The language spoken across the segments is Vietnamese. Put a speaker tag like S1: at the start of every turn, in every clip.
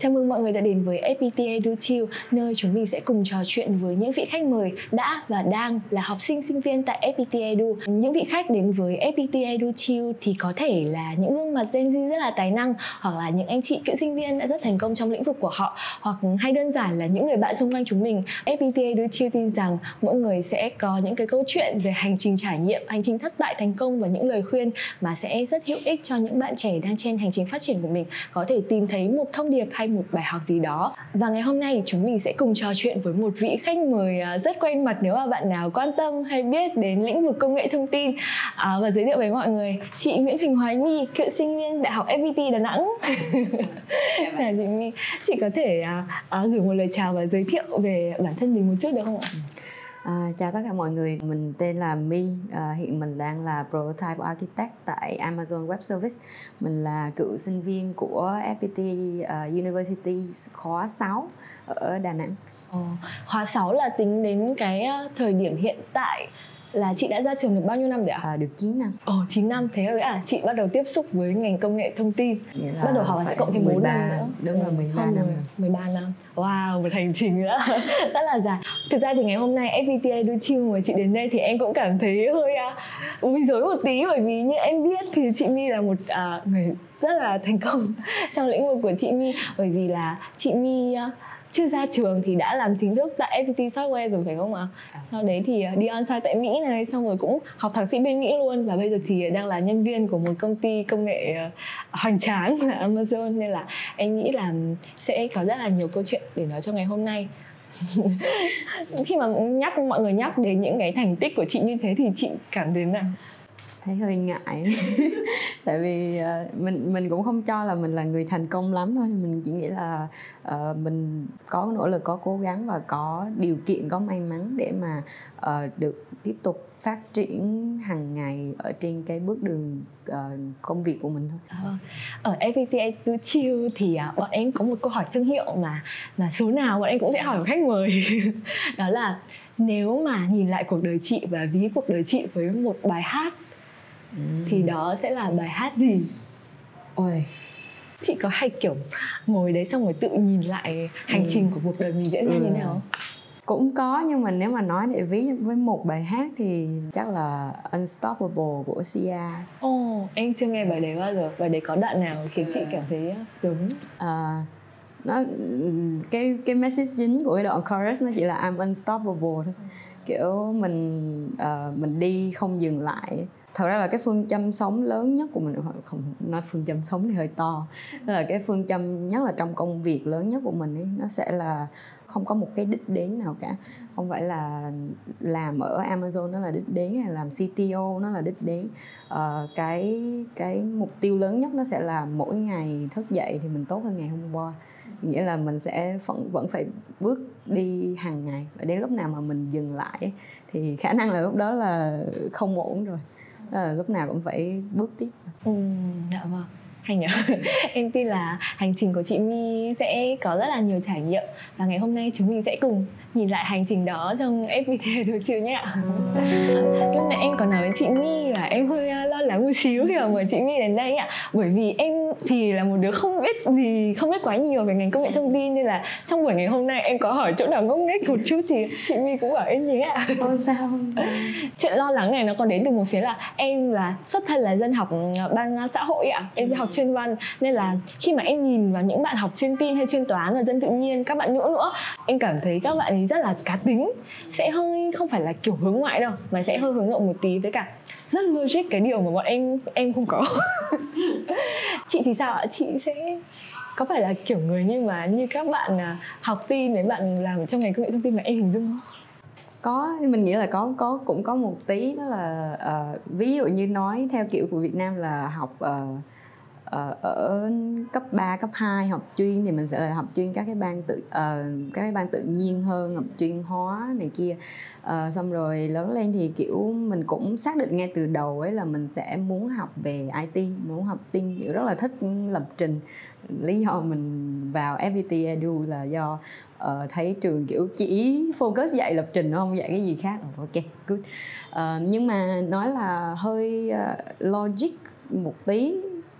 S1: Chào mừng mọi người đã đến với FPT Edu Chill, nơi chúng mình sẽ cùng trò chuyện với những vị khách mời đã và đang là học sinh sinh viên tại FPT Edu. Những vị khách đến với FPT Edu Chill thì có thể là những gương mặt Gen Z rất là tài năng hoặc là những anh chị cựu sinh viên đã rất thành công trong lĩnh vực của họ hoặc hay đơn giản là những người bạn xung quanh chúng mình. FPT Edu Chill tin rằng mỗi người sẽ có những cái câu chuyện về hành trình trải nghiệm, hành trình thất bại thành công và những lời khuyên mà sẽ rất hữu ích cho những bạn trẻ đang trên hành trình phát triển của mình có thể tìm thấy một thông điệp hay một bài học gì đó. Và ngày hôm nay chúng mình sẽ cùng trò chuyện với một vị khách mời à, rất quen mặt nếu mà bạn nào quan tâm hay biết đến lĩnh vực công nghệ thông tin. À, và giới thiệu với mọi người chị Nguyễn Huỳnh Hoài Nhi cựu sinh viên đại học FPT Đà Nẵng. Chào chị My. Chị có thể à, à, gửi một lời chào và giới thiệu về bản thân mình một chút được không ạ
S2: À, chào tất cả mọi người, mình tên là My, à, hiện mình đang là Prototype Architect tại Amazon Web Service. Mình là cựu sinh viên của FPT uh, à, University khóa 6 ở Đà Nẵng.
S1: Ờ, khóa 6 là tính đến cái à, thời điểm hiện tại là chị đã ra trường được bao nhiêu năm rồi ạ?
S2: À, được 9 năm.
S1: Ồ, 9 năm thế rồi à? Chị bắt đầu tiếp xúc với ngành công nghệ thông tin. Bắt đầu học là sẽ cộng thêm 4 năm nữa.
S2: Đúng rồi, 13 năm.
S1: 13 năm. Wow, một hành trình nữa rất là dài. Thực ra thì ngày hôm nay FPT Edu Chill mời chị đến đây thì em cũng cảm thấy hơi uh, bối rối một tí bởi vì như em biết thì chị My là một uh, người rất là thành công trong lĩnh vực của chị My bởi vì là chị My uh, chưa ra trường thì đã làm chính thức tại FPT Software rồi phải không ạ? À? Sau đấy thì đi on site tại Mỹ này xong rồi cũng học thạc sĩ bên Mỹ luôn và bây giờ thì đang là nhân viên của một công ty công nghệ hoành tráng là Amazon nên là em nghĩ là sẽ có rất là nhiều câu chuyện để nói trong ngày hôm nay khi mà nhắc mọi người nhắc đến những cái thành tích của chị như thế thì chị cảm thấy nào
S2: thấy hơi ngại. Tại vì uh, mình mình cũng không cho là mình là người thành công lắm thôi. Mình chỉ nghĩ là uh, mình có nỗ lực có cố gắng và có điều kiện có may mắn để mà uh, được tiếp tục phát triển hàng ngày ở trên cái bước đường uh, công việc của mình thôi.
S1: Ở FPTA to Chiêu thì uh, bọn em có một câu hỏi thương hiệu mà là số nào bọn em cũng sẽ hỏi khách mời. Đó là nếu mà nhìn lại cuộc đời chị và ví cuộc đời chị với một bài hát thì đó sẽ là bài hát gì ôi chị có hay kiểu ngồi đấy xong rồi tự nhìn lại hành ừ. trình của cuộc đời mình diễn ra ừ. như nào
S2: cũng có nhưng mà nếu mà nói để ví với một bài hát thì chắc là Unstoppable của Sia.
S1: Ồ, oh, em chưa nghe bài đấy bao giờ. Bài đấy có đoạn nào khiến chị cảm thấy giống? À,
S2: nó cái cái message chính của cái đoạn chorus nó chỉ là I'm unstoppable thôi. Kiểu mình uh, mình đi không dừng lại thật ra là cái phương châm sống lớn nhất của mình không nói phương châm sống thì hơi to. Đó là cái phương châm nhất là trong công việc lớn nhất của mình ấy nó sẽ là không có một cái đích đến nào cả. Không phải là làm ở Amazon nó là đích đến hay làm CTO nó là đích đến. Uh, cái cái mục tiêu lớn nhất nó sẽ là mỗi ngày thức dậy thì mình tốt hơn ngày hôm qua. Nghĩa là mình sẽ vẫn vẫn phải bước đi hàng ngày. Và đến lúc nào mà mình dừng lại thì khả năng là lúc đó là không ổn rồi là lúc nào cũng phải bước tiếp.
S1: Ừ, dạ vâng hay nhỉ em tin là hành trình của chị My sẽ có rất là nhiều trải nghiệm. Và ngày hôm nay chúng mình sẽ cùng nhìn lại hành trình đó trong FPT được chưa nhé ừ. lúc nãy em còn nói với chị My là em hơi à, lo lắng một xíu khi mà mời chị My đến đây ạ. Bởi vì em thì là một đứa không biết gì không biết quá nhiều về ngành công nghệ thông tin nên là trong buổi ngày hôm nay em có hỏi chỗ nào ngốc nghếch một chút thì chị My cũng bảo em nhé ạ.
S2: Không sao không sao.
S1: Chuyện lo lắng này nó còn đến từ một phía là em là xuất thân là dân học à, ban xã hội ạ. Em học chuyên văn. Nên là khi mà em nhìn vào những bạn học chuyên tin hay chuyên toán và dân tự nhiên các bạn nữa nữa em cảm thấy các bạn ấy rất là cá tính sẽ hơi không phải là kiểu hướng ngoại đâu mà sẽ hơi hướng nội một tí. Với cả rất logic cái điều mà bọn em em không có. Chị thì sao ạ? Chị sẽ có phải là kiểu người như mà như các bạn à, học tin mấy bạn làm trong ngành công nghệ thông tin mà em hình dung không?
S2: Có mình nghĩ là có có cũng có một tí đó là uh, ví dụ như nói theo kiểu của Việt Nam là học uh, Ờ, ở cấp 3, cấp 2 học chuyên thì mình sẽ là học chuyên các cái ban tự uh, các cái ban tự nhiên hơn học chuyên hóa này kia. Uh, xong rồi lớn lên thì kiểu mình cũng xác định ngay từ đầu ấy là mình sẽ muốn học về IT muốn học tin kiểu rất là thích lập trình. Lý do mình vào FPT Edu là do uh, thấy trường kiểu chỉ focus dạy lập trình không dạy cái gì khác. Ok good. Uh, nhưng mà nói là hơi uh, logic một tí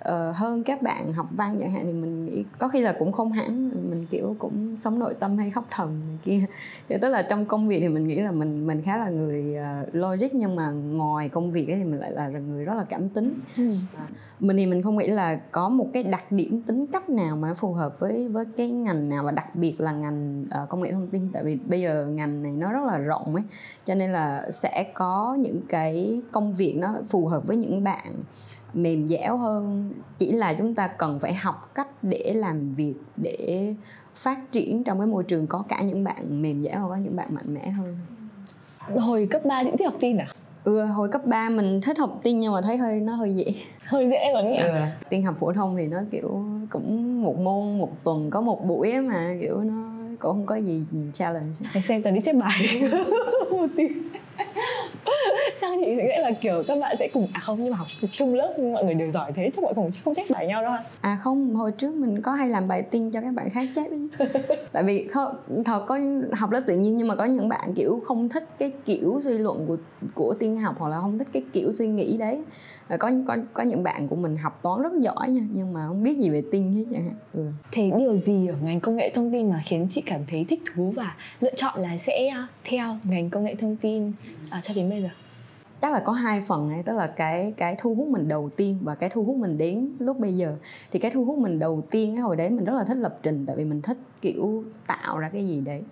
S2: uh, hơn các bạn học văn chẳng hạn thì mình nghĩ có khi là cũng không hẳn kiểu cũng sống nội tâm hay khóc thầm này kia. Thì tức là trong công việc thì mình nghĩ là mình mình khá là người uh, logic nhưng mà ngoài công việc ấy thì mình lại là người rất là cảm tính. Ừ. mình thì mình không nghĩ là có một cái đặc điểm tính cách nào mà phù hợp với với cái ngành nào và đặc biệt là ngành uh, công nghệ thông tin. Tại vì bây giờ ngành này nó rất là rộng ấy cho nên là sẽ có những cái công việc nó phù hợp với những bạn mềm dẻo hơn. Chỉ là chúng ta cần phải học cách để làm việc để phát triển trong cái môi trường có cả những bạn mềm dẻo và có những bạn mạnh mẽ hơn.
S1: Hồi cấp 3 chị thích học tin à?
S2: Ừ hồi cấp 3 mình thích học tin nhưng mà thấy hơi nó hơi dễ.
S1: Hơi dễ còn nhỉ ừ.
S2: tin học phổ thông thì nó kiểu cũng một môn một tuần có một buổi mà kiểu nó cũng không có gì challenge.
S1: Hãy xem tao đi chép bài. Một tí chắc chị sẽ là kiểu các bạn sẽ cùng à không nhưng mà học chung lớp mọi người đều giỏi thế chắc mọi người không chép bài nhau đâu
S2: à không hồi trước mình có hay làm bài tin cho các bạn khác chép ấy. tại vì không thật có học lớp tự nhiên nhưng mà có những bạn kiểu không thích cái kiểu suy luận của của tiên học hoặc là không thích cái kiểu suy nghĩ đấy có có có những bạn của mình học toán rất giỏi nha nhưng mà không biết gì về tin hết chẳng hạn ừ.
S1: thế điều gì ở ngành công nghệ thông tin mà khiến chị cảm thấy thích thú và lựa chọn là sẽ à, theo ngành công nghệ thông tin à, cho đến bây giờ
S2: chắc là có hai phần ấy, tức là cái cái thu hút mình đầu tiên và cái thu hút mình đến lúc bây giờ. Thì cái thu hút mình đầu tiên cái hồi đấy mình rất là thích lập trình, tại vì mình thích, kiểu, tạo ra cái gì đấy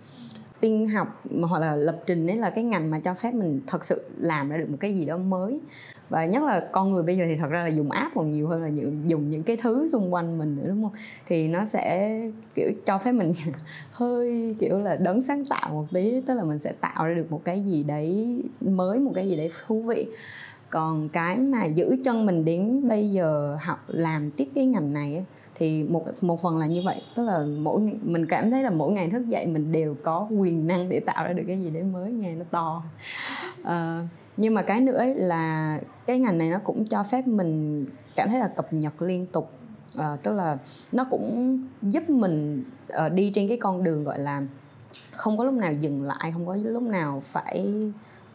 S2: tin học hoặc là lập trình ấy là cái ngành mà cho phép mình thật sự làm ra được một cái gì đó mới. Và nhất là con người bây giờ thì thật ra là dùng app còn nhiều hơn là những dùng những cái thứ xung quanh mình nữa đúng không? Thì nó sẽ kiểu cho phép mình hơi kiểu là đấng sáng tạo một tí tức là mình sẽ tạo ra được một cái gì đấy mới một cái gì đấy thú vị. Còn cái mà giữ chân mình đến bây giờ học làm tiếp cái ngành này ấy, thì một một phần là như vậy. Tức là mỗi ngày, mình cảm thấy là mỗi ngày thức dậy mình đều có quyền năng để tạo ra được cái gì đấy mới. Nghe nó to. Uh, nhưng mà cái nữa ấy là cái ngành này nó cũng cho phép mình cảm thấy là cập nhật liên tục. Uh, tức là nó cũng giúp mình uh, đi trên cái con đường gọi là không có lúc nào dừng lại không có lúc nào phải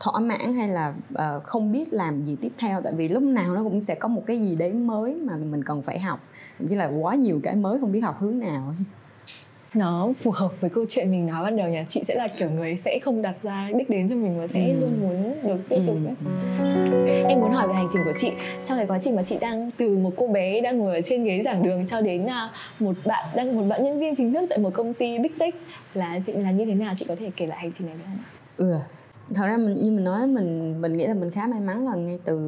S2: thỏa mãn hay là uh, không biết làm gì tiếp theo? Tại vì lúc nào nó cũng sẽ có một cái gì đấy mới mà mình cần phải học. Chỉ là quá nhiều cái mới không biết học hướng nào
S1: nó phù hợp với câu chuyện mình nói ban đầu nhà chị sẽ là kiểu người sẽ không đặt ra đích đến cho mình và sẽ ừ. luôn muốn được tiếp tục ừ. em muốn hỏi về hành trình của chị. Trong cái quá trình mà chị đang từ một cô bé đang ngồi ở trên ghế giảng đường cho đến à, một bạn đang một bạn nhân viên chính thức tại một công ty big tech là là như thế nào? Chị có thể kể lại hành trình này được không
S2: ừ thật ra mình như mình nói mình mình nghĩ là mình khá may mắn là ngay từ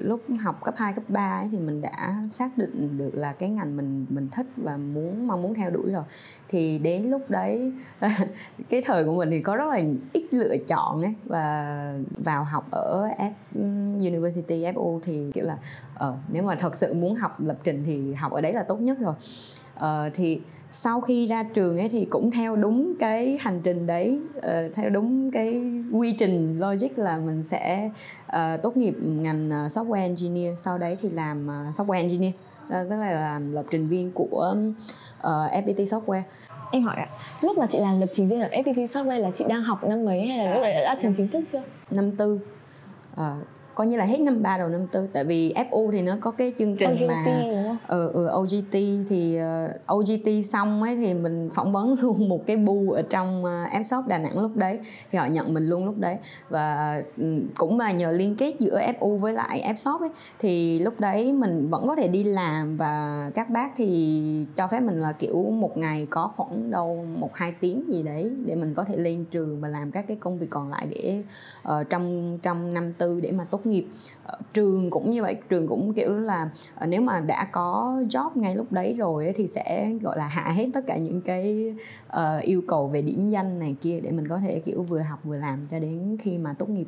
S2: lúc học cấp 2, cấp 3 ấy, thì mình đã xác định được là cái ngành mình mình thích và muốn mong muốn theo đuổi rồi. Thì đến lúc đấy cái thời của mình thì có rất là ít lựa chọn ấy. Và vào học ở F University FU thì kiểu là ờ, nếu mà thật sự muốn học lập trình thì học ở đấy là tốt nhất rồi uh, thì sau khi ra trường ấy thì cũng theo đúng cái hành trình đấy uh, theo đúng cái quy trình logic là mình sẽ uh, tốt nghiệp ngành software engineer sau đấy thì làm uh, software engineer. Uh, tức là làm lập trình viên của uh, FPT software.
S1: Em hỏi ạ lúc mà chị làm lập trình viên ở FPT software là chị đang học năm mấy hay là lúc đấy đã ra trường chính thức chưa?
S2: Năm tư. Uh, coi như là hết năm ba đầu năm tư tại vì FU thì nó có cái chương trình OGT, mà ừ, ừ, OGT thì uh, OGT xong ấy thì mình phỏng vấn luôn một cái bu ở trong uh, Fshop Đà Nẵng lúc đấy. Thì họ nhận mình luôn lúc đấy. Và um, cũng là nhờ liên kết giữa FU với lại Fshop ấy thì lúc đấy mình vẫn có thể đi làm và các bác thì cho phép mình là kiểu một ngày có khoảng đâu một hai tiếng gì đấy để mình có thể lên trường và làm các cái công việc còn lại để uh, trong trong năm tư để mà tốt nghiệp. Ờ, trường cũng như vậy trường cũng kiểu là ờ, nếu mà đã có job ngay lúc đấy rồi thì sẽ gọi là hạ hết tất cả những cái uh, yêu cầu về điểm danh này kia để mình có thể kiểu vừa học vừa làm cho đến khi mà tốt nghiệp.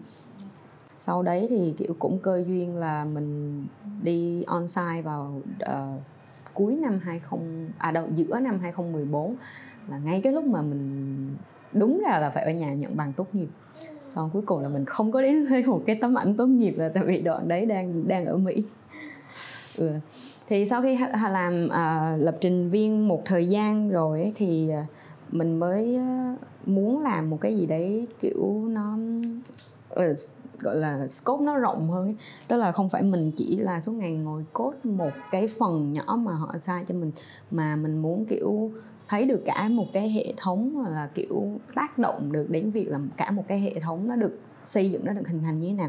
S2: Sau đấy thì kiểu cũng cơ duyên là mình đi on site vào uh, cuối năm 20 à đầu giữa năm 2014 là ngay cái lúc mà mình đúng ra là phải ở nhà nhận bằng tốt nghiệp xong cuối cùng là mình không có đến lấy một cái tấm ảnh tốt nghiệp là tại vì đoạn đấy đang đang ở mỹ ừ. thì sau khi làm à, lập trình viên một thời gian rồi ấy, thì à, mình mới à, muốn làm một cái gì đấy kiểu nó uh, gọi là scope nó rộng hơn tức là không phải mình chỉ là suốt ngày ngồi cốt một cái phần nhỏ mà họ sai cho mình mà mình muốn kiểu thấy được cả một cái hệ thống là, kiểu, tác động được đến việc là cả một cái hệ thống nó được xây dựng, nó được hình thành như thế nào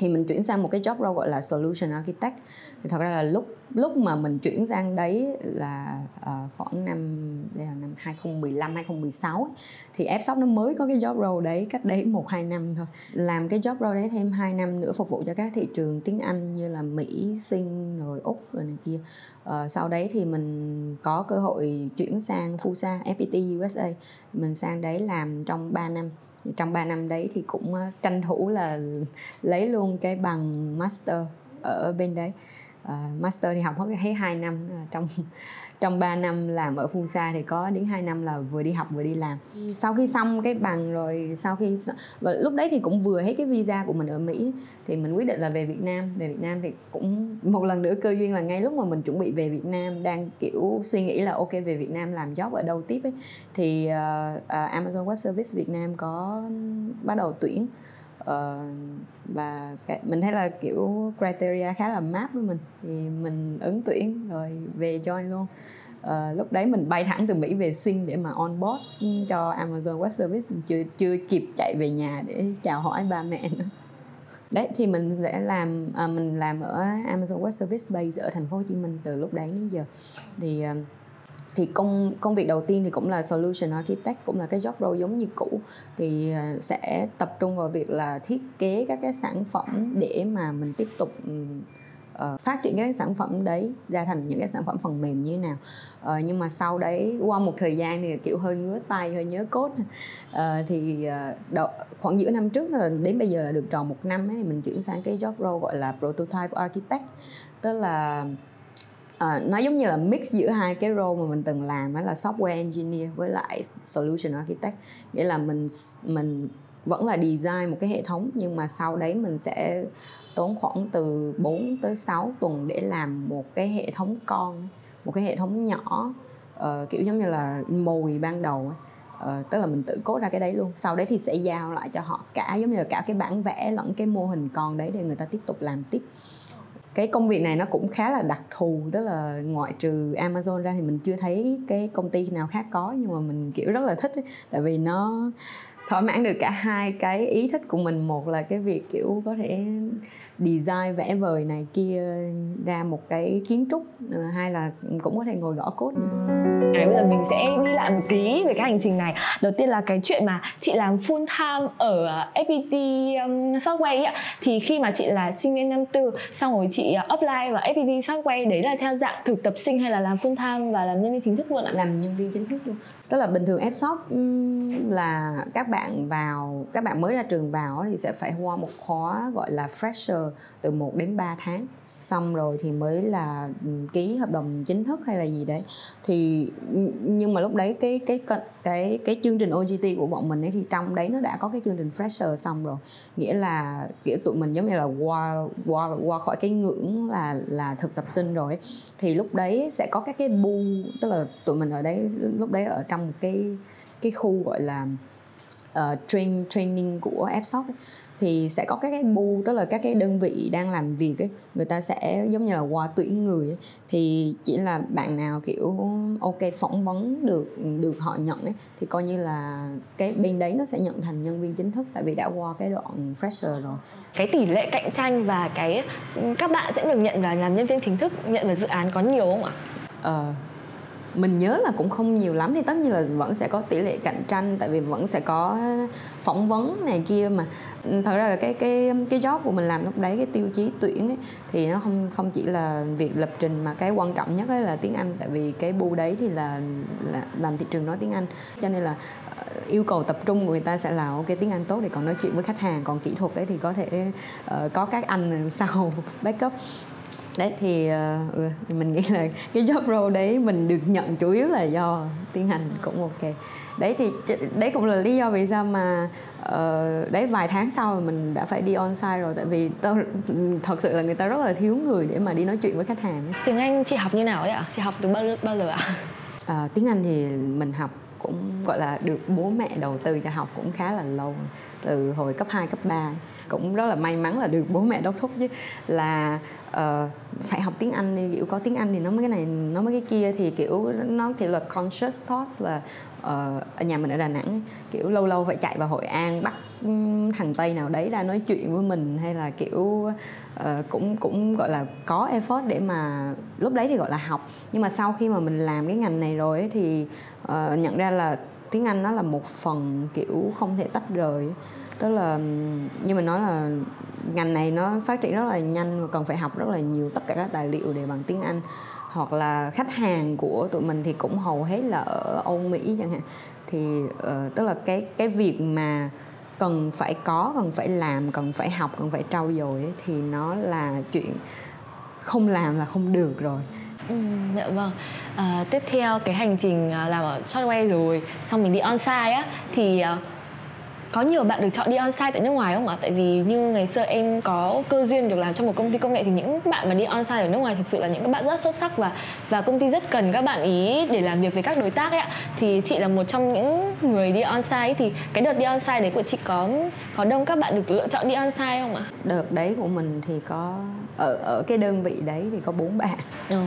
S2: thì mình chuyển sang một cái job role gọi là solution architect. Thì thật ra là lúc lúc mà mình chuyển sang đấy là uh, khoảng năm đây là năm 2015 2016 ấy, thì Fshop nó mới có cái job role đấy cách đấy một hai năm thôi. Làm cái job role đấy thêm 2 năm nữa phục vụ cho các thị trường tiếng Anh như là Mỹ, Sinh rồi Úc rồi này kia. Uh, sau đấy thì mình có cơ hội chuyển sang Fusa FPT USA mình sang đấy làm trong 3 năm trong 3 năm đấy thì cũng ờ, tranh thủ là lấy luôn cái bằng master ở bên đấy. Uh, master thì học hết thấy hai năm ờ, trong trong 3 năm làm ở Fusa thì có đến 2 năm là vừa đi học vừa đi làm. Sau khi xong cái bằng rồi sau khi và lúc đấy thì cũng vừa hết cái visa của mình ở Mỹ thì mình quyết định là về Việt Nam. Về Việt Nam thì cũng một lần nữa cơ duyên là ngay lúc mà mình chuẩn bị về Việt Nam đang kiểu suy nghĩ là ok về Việt Nam làm job ở đâu tiếp ấy thì uh, uh, Amazon Web Service Việt Nam có bắt đầu tuyển Ờ, và cái, mình thấy là kiểu criteria khá là map với mình. Thì mình ứng tuyển rồi về join luôn. Uh, lúc đấy mình bay thẳng từ Mỹ về Sinh để mà on board cho Amazon Web Service. Mình chưa chưa kịp chạy về nhà để chào hỏi ba mẹ nữa. Đấy thì mình sẽ làm à, mình làm ở Amazon Web Service base ở thành phố Hồ Chí Minh từ lúc đấy đến giờ. Thì uh, thì công công việc đầu tiên thì cũng là solution architect cũng là cái job role giống như cũ. Thì à, sẽ tập trung vào việc là thiết kế các cái sản phẩm để mà mình tiếp tục uh, phát triển các sản phẩm đấy ra thành những cái sản phẩm phần mềm như thế nào. Uh, nhưng mà sau đấy qua một thời gian thì kiểu hơi ngứa tay hơi nhớ cốt uh, ờ, thì uh, đo, khoảng giữa năm trước là đến bây giờ là được tròn một năm ấy, thì mình chuyển sang cái job role gọi là prototype architect. Tức là uh, nó giống như là mix giữa hai cái role mà mình từng làm đó là software engineer với lại solution architect. Nghĩa là mình mình vẫn là design một cái hệ thống nhưng mà sau đấy mình sẽ tốn khoảng từ 4 tới 6 tuần để làm một cái hệ thống con một cái hệ thống nhỏ uh, kiểu giống như là mồi ban đầu ấy. Uh, ờ, tức là mình tự cốt ra cái đấy luôn. Sau đấy thì sẽ giao lại cho họ cả giống như là cả cái bản vẽ lẫn cái mô hình con đấy để người ta tiếp tục làm tiếp cái công việc này nó cũng khá là đặc thù tức là ngoại trừ Amazon ra thì mình chưa thấy cái công ty nào khác có nhưng mà mình kiểu rất là thích ấy, tại vì nó thỏa mãn được cả hai cái ý thích của mình. Một là cái việc kiểu có thể design vẽ vời này kia ra một cái kiến trúc ờ, hai là cũng có thể ngồi gõ cốt nữa.
S1: Đấy, bây giờ mình sẽ đi lại một tí về cái hành trình này. Đầu tiên là cái chuyện mà chị làm full time ở ờ, FPT um, software ấy, thì khi mà chị là sinh viên năm tư xong rồi chị ờ, apply vào FPT software đấy là theo dạng thực tập sinh hay là làm full time và làm nhân viên chính thức luôn ạ?
S2: Làm nhân viên chính thức luôn. Tức là bình thường Fshop là các bạn vào các bạn mới ra trường vào thì sẽ phải qua một khóa gọi là fresher từ 1 đến 3 tháng. Xong rồi thì mới là ừ, ký hợp đồng chính thức hay là gì đấy. Thì ừ, nhưng mà lúc đấy cái cái cái cái cái chương trình OGT của bọn mình ấy thì trong đấy nó đã có cái chương trình fresher xong rồi. Nghĩa là kiểu tụi mình giống như là qua qua qua khỏi cái ngưỡng là là thực tập sinh rồi ấy. thì lúc đấy sẽ có các cái bu tức là tụi mình ở đấy lúc đấy ở trong một cái cái khu gọi là uh, train training của Fshop ấy thì sẽ có các cái bu tức là các cái đơn vị đang làm việc ấy người ta sẽ giống như là qua tuyển người ấy. thì chỉ là bạn nào kiểu ok phỏng vấn được được họ nhận ấy thì coi như là cái bên đấy nó sẽ nhận thành nhân viên chính thức tại vì đã qua cái đoạn fresher rồi
S1: cái tỷ lệ cạnh tranh và cái các bạn sẽ được nhận là làm nhân viên chính thức nhận vào dự án có nhiều không ạ?
S2: Ờ, mình nhớ là cũng không nhiều lắm thì tất nhiên là vẫn sẽ có tỷ lệ cạnh tranh tại vì vẫn sẽ có phỏng vấn này kia mà. Thật ra là cái cái cái job của mình làm lúc đấy cái tiêu chí tuyển ấy, thì nó không không chỉ là việc lập trình mà cái quan trọng nhất ấy là tiếng Anh tại vì cái bu đấy thì là, là làm thị trường nói tiếng Anh. Cho nên là ờ, yêu cầu tập trung của người ta sẽ là ok tiếng Anh tốt để còn nói chuyện với khách hàng còn kỹ thuật ấy thì có thể uh, có các anh sau backup đấy thì uh, mình nghĩ là cái job role đấy mình được nhận chủ yếu là do tiếng Anh cũng ok. Đấy thì đấy cũng là lý do vì sao mà uh, đấy vài tháng sau mình đã phải đi on site rồi tại vì tao thật sự là người ta rất là thiếu người để mà đi nói chuyện với khách hàng
S1: tiếng Anh chị học như nào đấy ạ? Chị học từ bao bao giờ ạ?
S2: À, tiếng Anh thì mình học cũng gọi là được bố mẹ đầu tư cho học cũng khá là lâu từ hồi cấp 2, cấp 3 cũng rất là may mắn là được bố mẹ đốc thúc chứ. Là uh, phải học tiếng Anh đi kiểu có tiếng Anh thì nó mới cái này nó mới cái kia thì kiểu nó kiểu là conscious thoughts là uh, ở nhà mình ở Đà Nẵng kiểu lâu lâu phải chạy vào Hội An bắt ừ, thằng Tây nào đấy ra nói chuyện với mình hay là kiểu uh, cũng cũng gọi là có effort để mà lúc đấy thì gọi là học. Nhưng mà sau khi mà mình làm cái ngành này rồi ấy, thì uh, nhận ra là tiếng Anh nó là một phần kiểu không thể tách rời tức là như mình nói là ngành này nó phát triển rất là nhanh và cần phải học rất là nhiều tất cả các tài liệu để bằng tiếng Anh. Hoặc là khách hàng của tụi mình thì cũng hầu hết là ở Âu Mỹ chẳng hạn. Thì uh, tức là cái cái việc mà cần phải có cần phải làm cần phải học cần phải trau dồi ấy, thì nó là chuyện không làm là không được rồi.
S1: Ừ, dạ vâng. À, tiếp theo cái hành trình à, làm ở Shortway rồi, xong mình đi on-site á thì à, có nhiều bạn được chọn đi on-site tại nước ngoài không ạ? Tại vì như ngày xưa em có cơ duyên được làm trong một công ty công nghệ thì những bạn mà đi on-site ở nước ngoài thực sự là những các bạn rất xuất sắc và và công ty rất cần các bạn ý để làm việc với các đối tác ấy ạ. Thì chị là một trong những người đi on-site thì cái đợt đi on-site đấy của chị có có đông các bạn được lựa chọn đi on-site không ạ?
S2: Đợt đấy của mình thì có ở ở cái đơn vị đấy thì có bốn bạn. Ừ.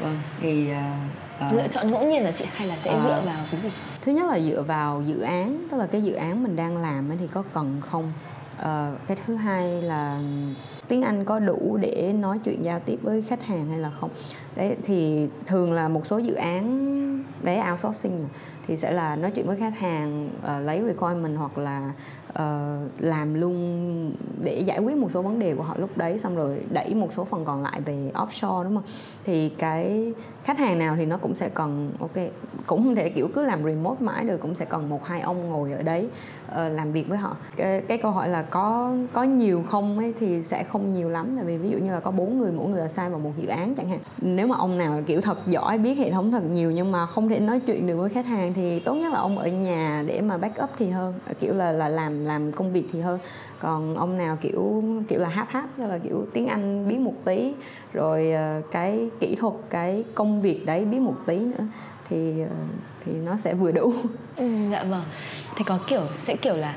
S2: Vâng, thì
S1: uh, uh, lựa chọn ngẫu nhiên là chị hay là sẽ uh, dựa vào cái gì?
S2: thứ nhất là dựa vào dự án tức là cái dự án mình đang làm thì có cần không? Uh, cái thứ hai là tiếng Anh có đủ để nói chuyện giao tiếp với khách hàng hay là không? Đấy thì thường là một số dự án đấy outsourcing thì sẽ là nói chuyện với khách hàng uh, lấy requirement hoặc là uh, làm luôn để giải quyết một số vấn đề của họ lúc đấy xong rồi đẩy một số phần còn lại về offshore đúng không? Thì cái khách hàng nào thì nó cũng sẽ cần ok cũng không thể kiểu cứ làm remote mãi được cũng sẽ cần một hai ông ngồi ở đấy uh, làm việc với họ. Cái, cái câu hỏi là có có nhiều không ấy thì sẽ không nhiều lắm tại vì ví dụ như là có bốn người mỗi người là sai vào một dự án chẳng hạn. Nếu mà ông nào kiểu thật giỏi biết hệ thống thật nhiều nhưng mà không thể nói chuyện được với khách hàng thì tốt nhất là ông ở nhà để mà backup thì hơn. Kiểu là là làm làm công việc thì hơn còn ông nào kiểu kiểu là háp háp tức là kiểu tiếng anh biết một tí rồi ờ, cái kỹ thuật cái công việc đấy biết một tí nữa thì ờ, thì nó sẽ vừa đủ.
S1: Ừ, dạ vâng. Thì có kiểu sẽ kiểu là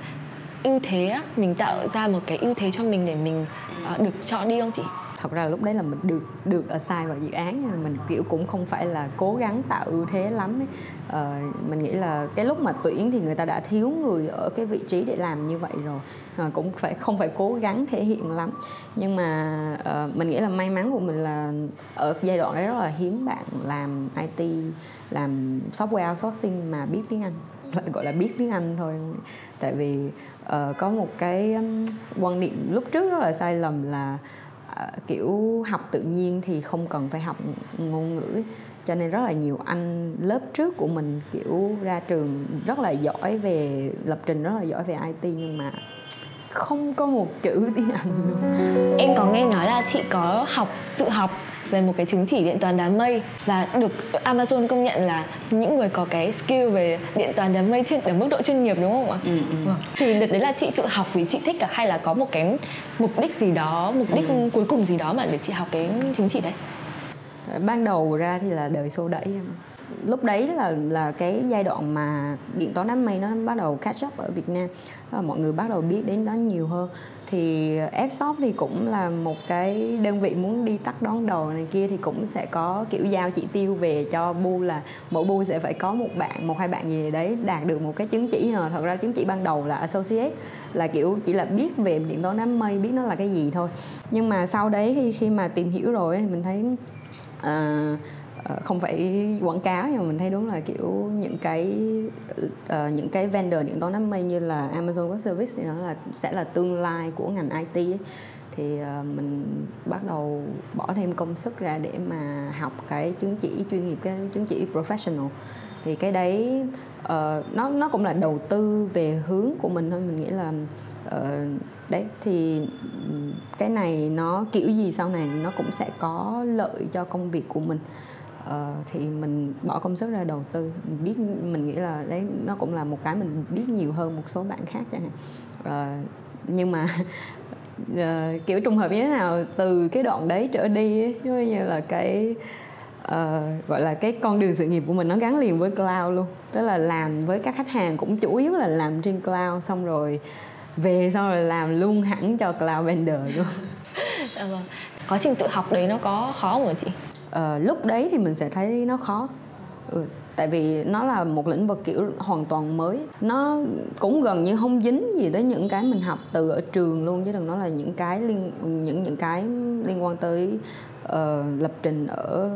S1: ưu thế á mình tạo ra một cái ưu thế cho mình để mình uh, được chọn đi không chị?
S2: Thật ra lúc đấy là mình được được assign vào dự án nhưng mà mình kiểu cũng không phải là cố gắng tạo ưu thế lắm ấy. Ờ, mình nghĩ là cái lúc mà tuyển thì người ta đã thiếu người ở cái vị trí để làm như vậy rồi. À, cũng phải không phải cố gắng thể hiện lắm. Nhưng mà uh, mình nghĩ là may mắn của mình là ở giai đoạn đấy rất là hiếm bạn làm IT làm software outsourcing mà biết tiếng Anh. Gọi là biết tiếng Anh thôi. Tại vì uh, có một cái um, quan niệm lúc trước rất là sai lầm là kiểu học tự nhiên thì không cần phải học ngôn ngữ cho nên rất là nhiều anh lớp trước của mình kiểu ra trường rất là giỏi về lập trình rất là giỏi về IT nhưng mà không có một chữ tiếng Anh luôn.
S1: Em có nghe nói là chị có học tự học về một cái chứng chỉ điện toán đám mây và được Amazon công nhận là những người có cái skill về điện toán đám mây trên ở mức độ chuyên nghiệp đúng không ạ? Ừ, ừ. Vâng. Thì đợt đấy là chị tự học vì chị thích cả hay là có một cái mục đích gì đó, mục đích ừ. cuối cùng gì đó mà để chị học cái chứng chỉ đấy?
S2: Ban đầu ra thì là đời xô đẩy em lúc đấy là là cái giai đoạn mà điện toán đám mây nó bắt đầu catch up ở Việt Nam và mọi người bắt đầu biết đến nó nhiều hơn thì ờ, Fshop thì cũng là một cái đơn vị muốn đi tắt đón đầu này kia thì cũng sẽ có kiểu giao chỉ tiêu về cho bu là mỗi bu sẽ phải có một bạn một hai bạn gì đấy đạt được một cái chứng chỉ nào. Thật ra chứng chỉ ban đầu là associate là kiểu chỉ là biết về điện toán đám mây biết nó là cái gì thôi. Nhưng mà sau đấy khi khi mà tìm hiểu rồi mình thấy uh, Ờ, không phải quảng cáo nhưng mà mình thấy đúng là kiểu những cái uh, những cái vendor điện toán đám mây như là Amazon Web Service thì nó là sẽ là tương lai của ngành IT ấy. thì uh, mình bắt đầu bỏ thêm công sức ra để mà học cái chứng chỉ chuyên nghiệp cái chứng chỉ professional. Thì cái đấy uh, nó nó cũng là đầu tư về hướng của mình thôi. Mình nghĩ là uh, đấy thì cái này nó kiểu gì sau này nó cũng sẽ có lợi cho công việc của mình uh, thì mình bỏ công sức ra đầu tư. Mình biết mình nghĩ là đấy nó cũng là một cái mình biết nhiều hơn một số bạn khác chẳng hạn. Uh, nhưng mà uh, kiểu trùng hợp như thế nào từ cái đoạn đấy trở đi ấy, như là cái uh, gọi là cái con đường sự nghiệp của mình nó gắn liền với cloud luôn. Tức là làm với các khách hàng cũng chủ yếu là làm trên cloud xong rồi về xong rồi làm luôn hẳn cho cloud vendor luôn.
S1: À, vâng. quá trình tự học đấy nó có khó không hả chị?
S2: Uh, lúc đấy thì mình sẽ thấy nó khó. Ừ, tại vì nó là một lĩnh vực kiểu hoàn toàn mới. Nó cũng gần như không dính gì tới những cái mình học từ ở trường luôn chứ đừng nói là những cái liên những những cái liên quan tới uh, lập trình ở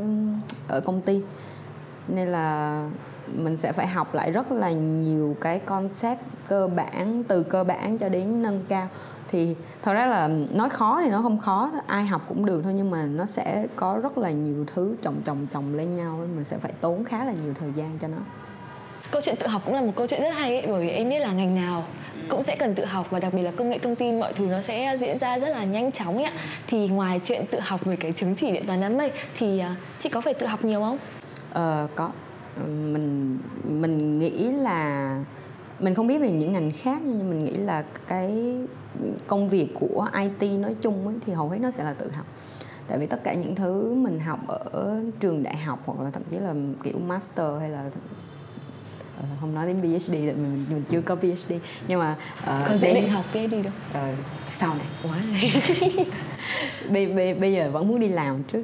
S2: ở công ty. Nên là mình sẽ phải học lại rất là nhiều cái concept cơ bản từ cơ bản cho đến nâng cao thì thật ra là nói khó thì nó không khó ai học cũng được thôi nhưng mà nó sẽ có rất là nhiều thứ chồng chồng chồng lên nhau mình sẽ phải tốn khá là nhiều thời gian cho nó.
S1: Câu chuyện tự học cũng là một câu chuyện rất hay ấy bởi vì em biết là ngành nào cũng sẽ cần tự học và đặc biệt là công nghệ thông tin mọi thứ nó sẽ diễn ra rất là nhanh chóng ấy ạ. Thì ngoài chuyện tự học về cái chứng chỉ điện toán đám mây thì à, chị có phải tự học nhiều không?
S2: Ờ có. Mình mình nghĩ là mình không biết về những ngành khác nhưng mình nghĩ là cái công việc của IT nói chung ấy, thì hầu hết nó sẽ là tự học. Tại vì tất cả những thứ mình học ở trường đại học hoặc là thậm chí là kiểu master hay là uh, không nói đến PhD tại mình mình chưa có PhD nhưng mà
S1: uh, còn dễ định học PhD đâu?
S2: Uh, sau này. Quá bây, bây, bây giờ vẫn muốn đi làm trước.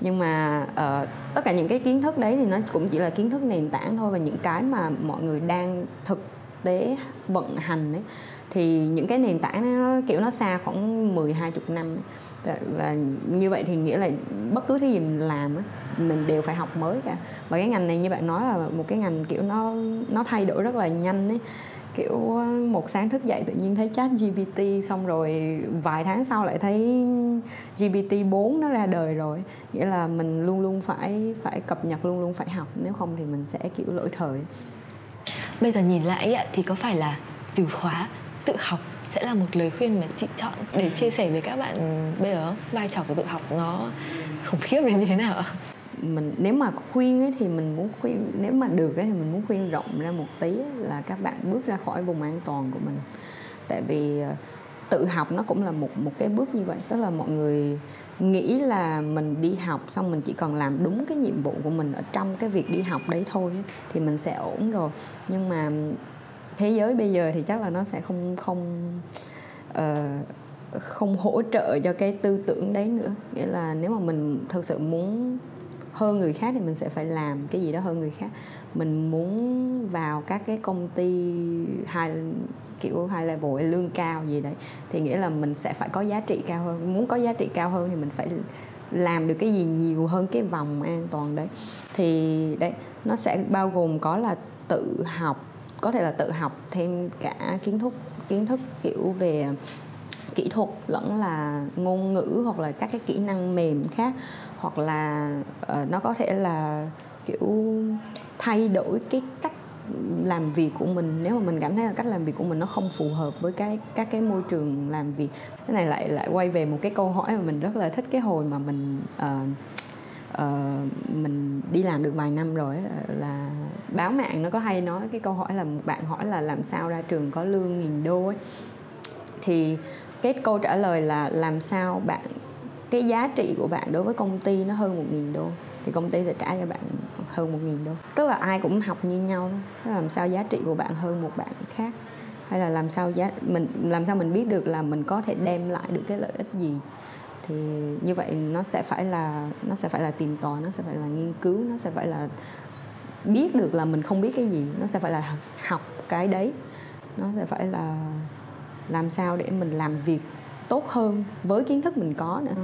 S2: Nhưng mà uh, tất cả những cái kiến thức đấy thì nó cũng chỉ là kiến thức nền tảng thôi và những cái mà mọi người đang thực tế vận hành ấy thì những cái nền tảng nó kiểu nó xa khoảng 10 20 năm. Và, và như vậy thì nghĩa là bất cứ thứ gì mình làm á mình đều phải học mới cả. Và cái ngành này như bạn nói là một cái ngành kiểu nó nó thay đổi rất là nhanh ấy. Kiểu ờ, một sáng thức dậy tự nhiên thấy chat GPT xong rồi vài tháng sau lại thấy GPT 4 nó ra đời rồi. Nghĩa là mình luôn luôn phải phải cập nhật luôn luôn phải học. Nếu không thì mình sẽ kiểu lỗi thời.
S1: Bây giờ nhìn lại thì có phải là từ khóa tự học sẽ là một lời khuyên mà chị chọn để chia sẻ với các bạn bây giờ vai trò của tự học nó khủng khiếp đến như thế nào?
S2: Mình nếu mà khuyên ấy thì mình muốn khuyên nếu mà được ấy thì mình muốn khuyên rộng ra một tí ấy, là các bạn bước ra khỏi vùng an toàn của mình. Tại vì ờ, tự học nó cũng là một một cái bước như vậy. Tức là mọi người nghĩ là mình đi học xong mình chỉ cần làm đúng cái nhiệm vụ của mình ở trong cái việc đi học đấy thôi thì mình sẽ ổn rồi. Nhưng mà thế giới bây giờ thì chắc là nó sẽ không không uh, không hỗ trợ cho cái tư tưởng đấy nữa. Nghĩa là nếu mà mình thực sự muốn hơn người khác thì mình sẽ phải làm cái gì đó hơn người khác. Mình muốn vào các cái công ty hai kiểu hai level lương cao gì đấy thì nghĩa là mình sẽ phải có giá trị cao hơn. Muốn có giá trị cao hơn thì mình phải làm được cái gì nhiều hơn cái vòng an toàn đấy. Thì đấy nó sẽ bao gồm có là tự học có thể là tự học thêm cả kiến thức kiến thức kiểu về kỹ thuật lẫn là ngôn ngữ hoặc là các cái kỹ năng mềm khác hoặc là uh, nó có thể là kiểu thay đổi cái cách làm việc của mình. Nếu mà mình cảm thấy là cách làm việc của mình nó không phù hợp với cái các cái môi trường làm việc cái này lại lại quay về một cái câu hỏi mà mình rất là thích cái hồi mà mình uh, uh, mình đi làm được vài năm rồi là, là báo mạng nó có hay nói cái câu hỏi là một bạn hỏi là làm sao ra trường có lương nghìn đô ấy. Thì cái câu trả lời là làm sao bạn cái giá trị của bạn đối với công ty nó hơn một nghìn đô thì công ty sẽ trả cho bạn hơn một nghìn đô. Tức là ai cũng học như nhau đó làm sao giá trị của bạn hơn một bạn khác? Hay là làm sao giá mình làm sao mình biết được là mình có thể đem lại được cái lợi ích gì? Thì như vậy nó sẽ phải là, nó sẽ phải là tìm tòi, nó sẽ phải là nghiên cứu, nó sẽ phải là biết được là mình không biết cái gì, nó sẽ phải là học cái đấy. Nó sẽ phải là làm sao để mình làm việc tốt hơn với kiến thức mình có nữa.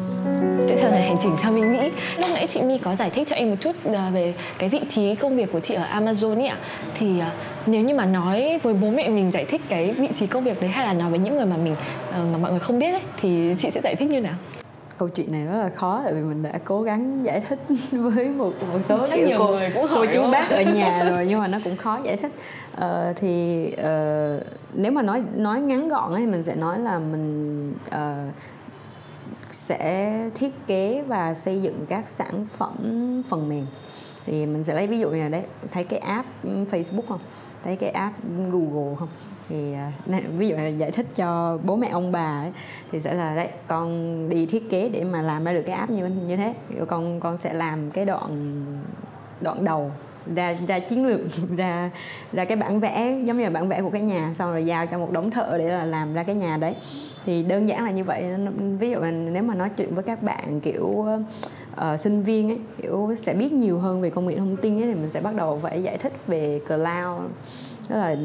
S1: Tiếp theo là hành trình sang bên Mỹ Lúc nãy chị My có giải thích cho em một chút à, về cái vị trí công việc của chị ở Amazon ấy ạ. Thì à, nếu như mà nói với bố mẹ mình giải thích cái vị trí công việc đấy hay là nói với những người mà mình à, mà mọi người không biết ấy, thì chị sẽ giải thích như nào?
S2: Câu chuyện này rất là khó tại vì mình đã cố gắng giải thích với một một số
S1: Chắc kiểu
S2: cô
S1: cô
S2: chú bác ở nhà rồi nhưng mà nó cũng khó giải thích. Uh, thì uh, nếu mà nói nói ngắn gọn thì mình sẽ nói là mình uh, sẽ thiết kế và xây dựng các sản phẩm phần mềm. Thì mình sẽ lấy ví dụ như là đấy thấy cái app Facebook không? Thấy cái app Google không thì à, ví dụ là giải thích cho bố mẹ ông bà ấy, thì sẽ là đấy con đi thiết kế để mà làm ra được cái app như như thế. Con con sẽ làm cái đoạn đoạn đầu ra ra chiến lược ra ra cái bản vẽ giống như là bản vẽ của cái nhà xong rồi giao cho một đống thợ để là làm ra cái nhà đấy. Thì đơn giản là như vậy ví dụ là nếu mà nói chuyện với các bạn kiểu uh, sinh viên ấy kiểu sẽ biết nhiều hơn về công nghệ thông tin ấy thì mình sẽ bắt đầu phải giải thích về cloud tức là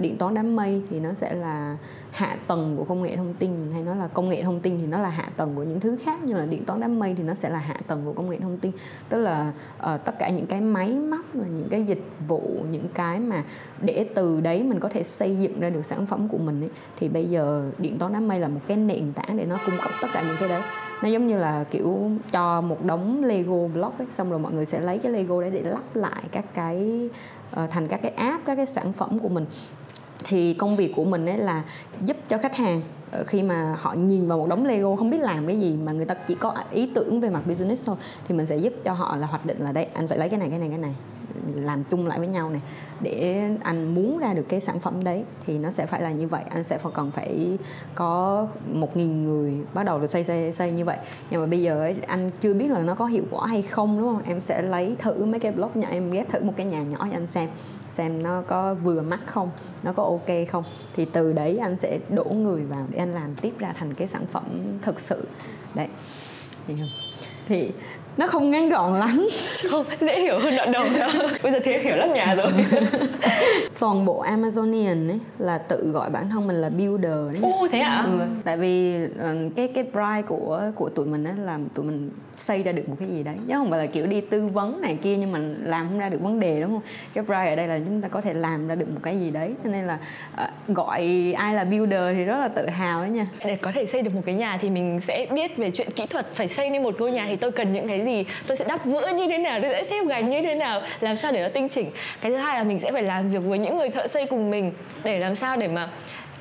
S2: điện toán đám mây thì nó sẽ là hạ tầng của công nghệ thông tin hay nói là công nghệ thông tin thì nó là hạ tầng của những thứ khác nhưng mà điện toán đám mây thì nó sẽ là hạ tầng của công nghệ thông tin. Tức là uh, tất cả những cái máy móc là những cái dịch vụ những cái mà để từ đấy mình có thể xây dựng ra được sản phẩm của mình ấy, thì bây giờ điện toán đám mây là một cái nền tảng để nó cung cấp tất cả những cái đấy nó giống như là kiểu cho một đống lego block ấy, xong rồi mọi người sẽ lấy cái lego đấy để lắp lại các cái uh, thành các cái app các cái sản phẩm của mình. Thì công việc của mình ấy là giúp cho khách hàng ờ, khi mà họ nhìn vào một đống Lego không biết làm cái gì mà người ta chỉ có ý tưởng về mặt business thôi thì mình sẽ giúp cho họ là hoạch định là đây anh phải lấy cái này cái này cái này làm chung lại với nhau này để anh muốn ra được cái sản phẩm đấy thì nó sẽ phải là như vậy anh sẽ phải cần phải có một nghìn người bắt đầu được xây xây xây như vậy. Nhưng mà bây giờ ấy, anh chưa biết là nó có hiệu quả hay không đúng không? Em sẽ lấy thử mấy cái blog nhỏ em ghép thử một cái nhà nhỏ cho anh xem xem nó có vừa mắt không nó có ok không. Thì từ đấy anh sẽ đổ người vào để anh làm tiếp ra thành cái sản phẩm thực sự. Đấy. Thì, thì nó không ngắn gọn lắm
S1: không dễ hiểu hơn đoạn đầu bây giờ thì hiểu lắm nhà rồi
S2: toàn bộ Amazonian ấy là tự gọi bản thân mình là builder đấy
S1: Ồ thế ạ? À? Ừ,
S2: tại vì uh, cái cái bride của của tụi mình á là tụi mình xây ra được một cái gì đấy. Chứ không phải là kiểu đi tư vấn này kia nhưng mà làm không ra được vấn đề đúng không? Cái bride ở đây là chúng ta có thể làm ra được một cái gì đấy. Cho nên là uh, gọi ai là builder thì rất là tự hào đấy nha.
S1: Để có thể xây được một cái nhà thì mình sẽ biết về chuyện kỹ thuật phải xây nên một ngôi nhà thì tôi cần những cái gì? Tôi sẽ đắp vữa như thế nào? Tôi sẽ xếp gạch như thế nào? Làm sao để nó tinh chỉnh? Cái thứ hai là mình sẽ phải làm việc với những người thợ xây cùng mình để làm sao để mà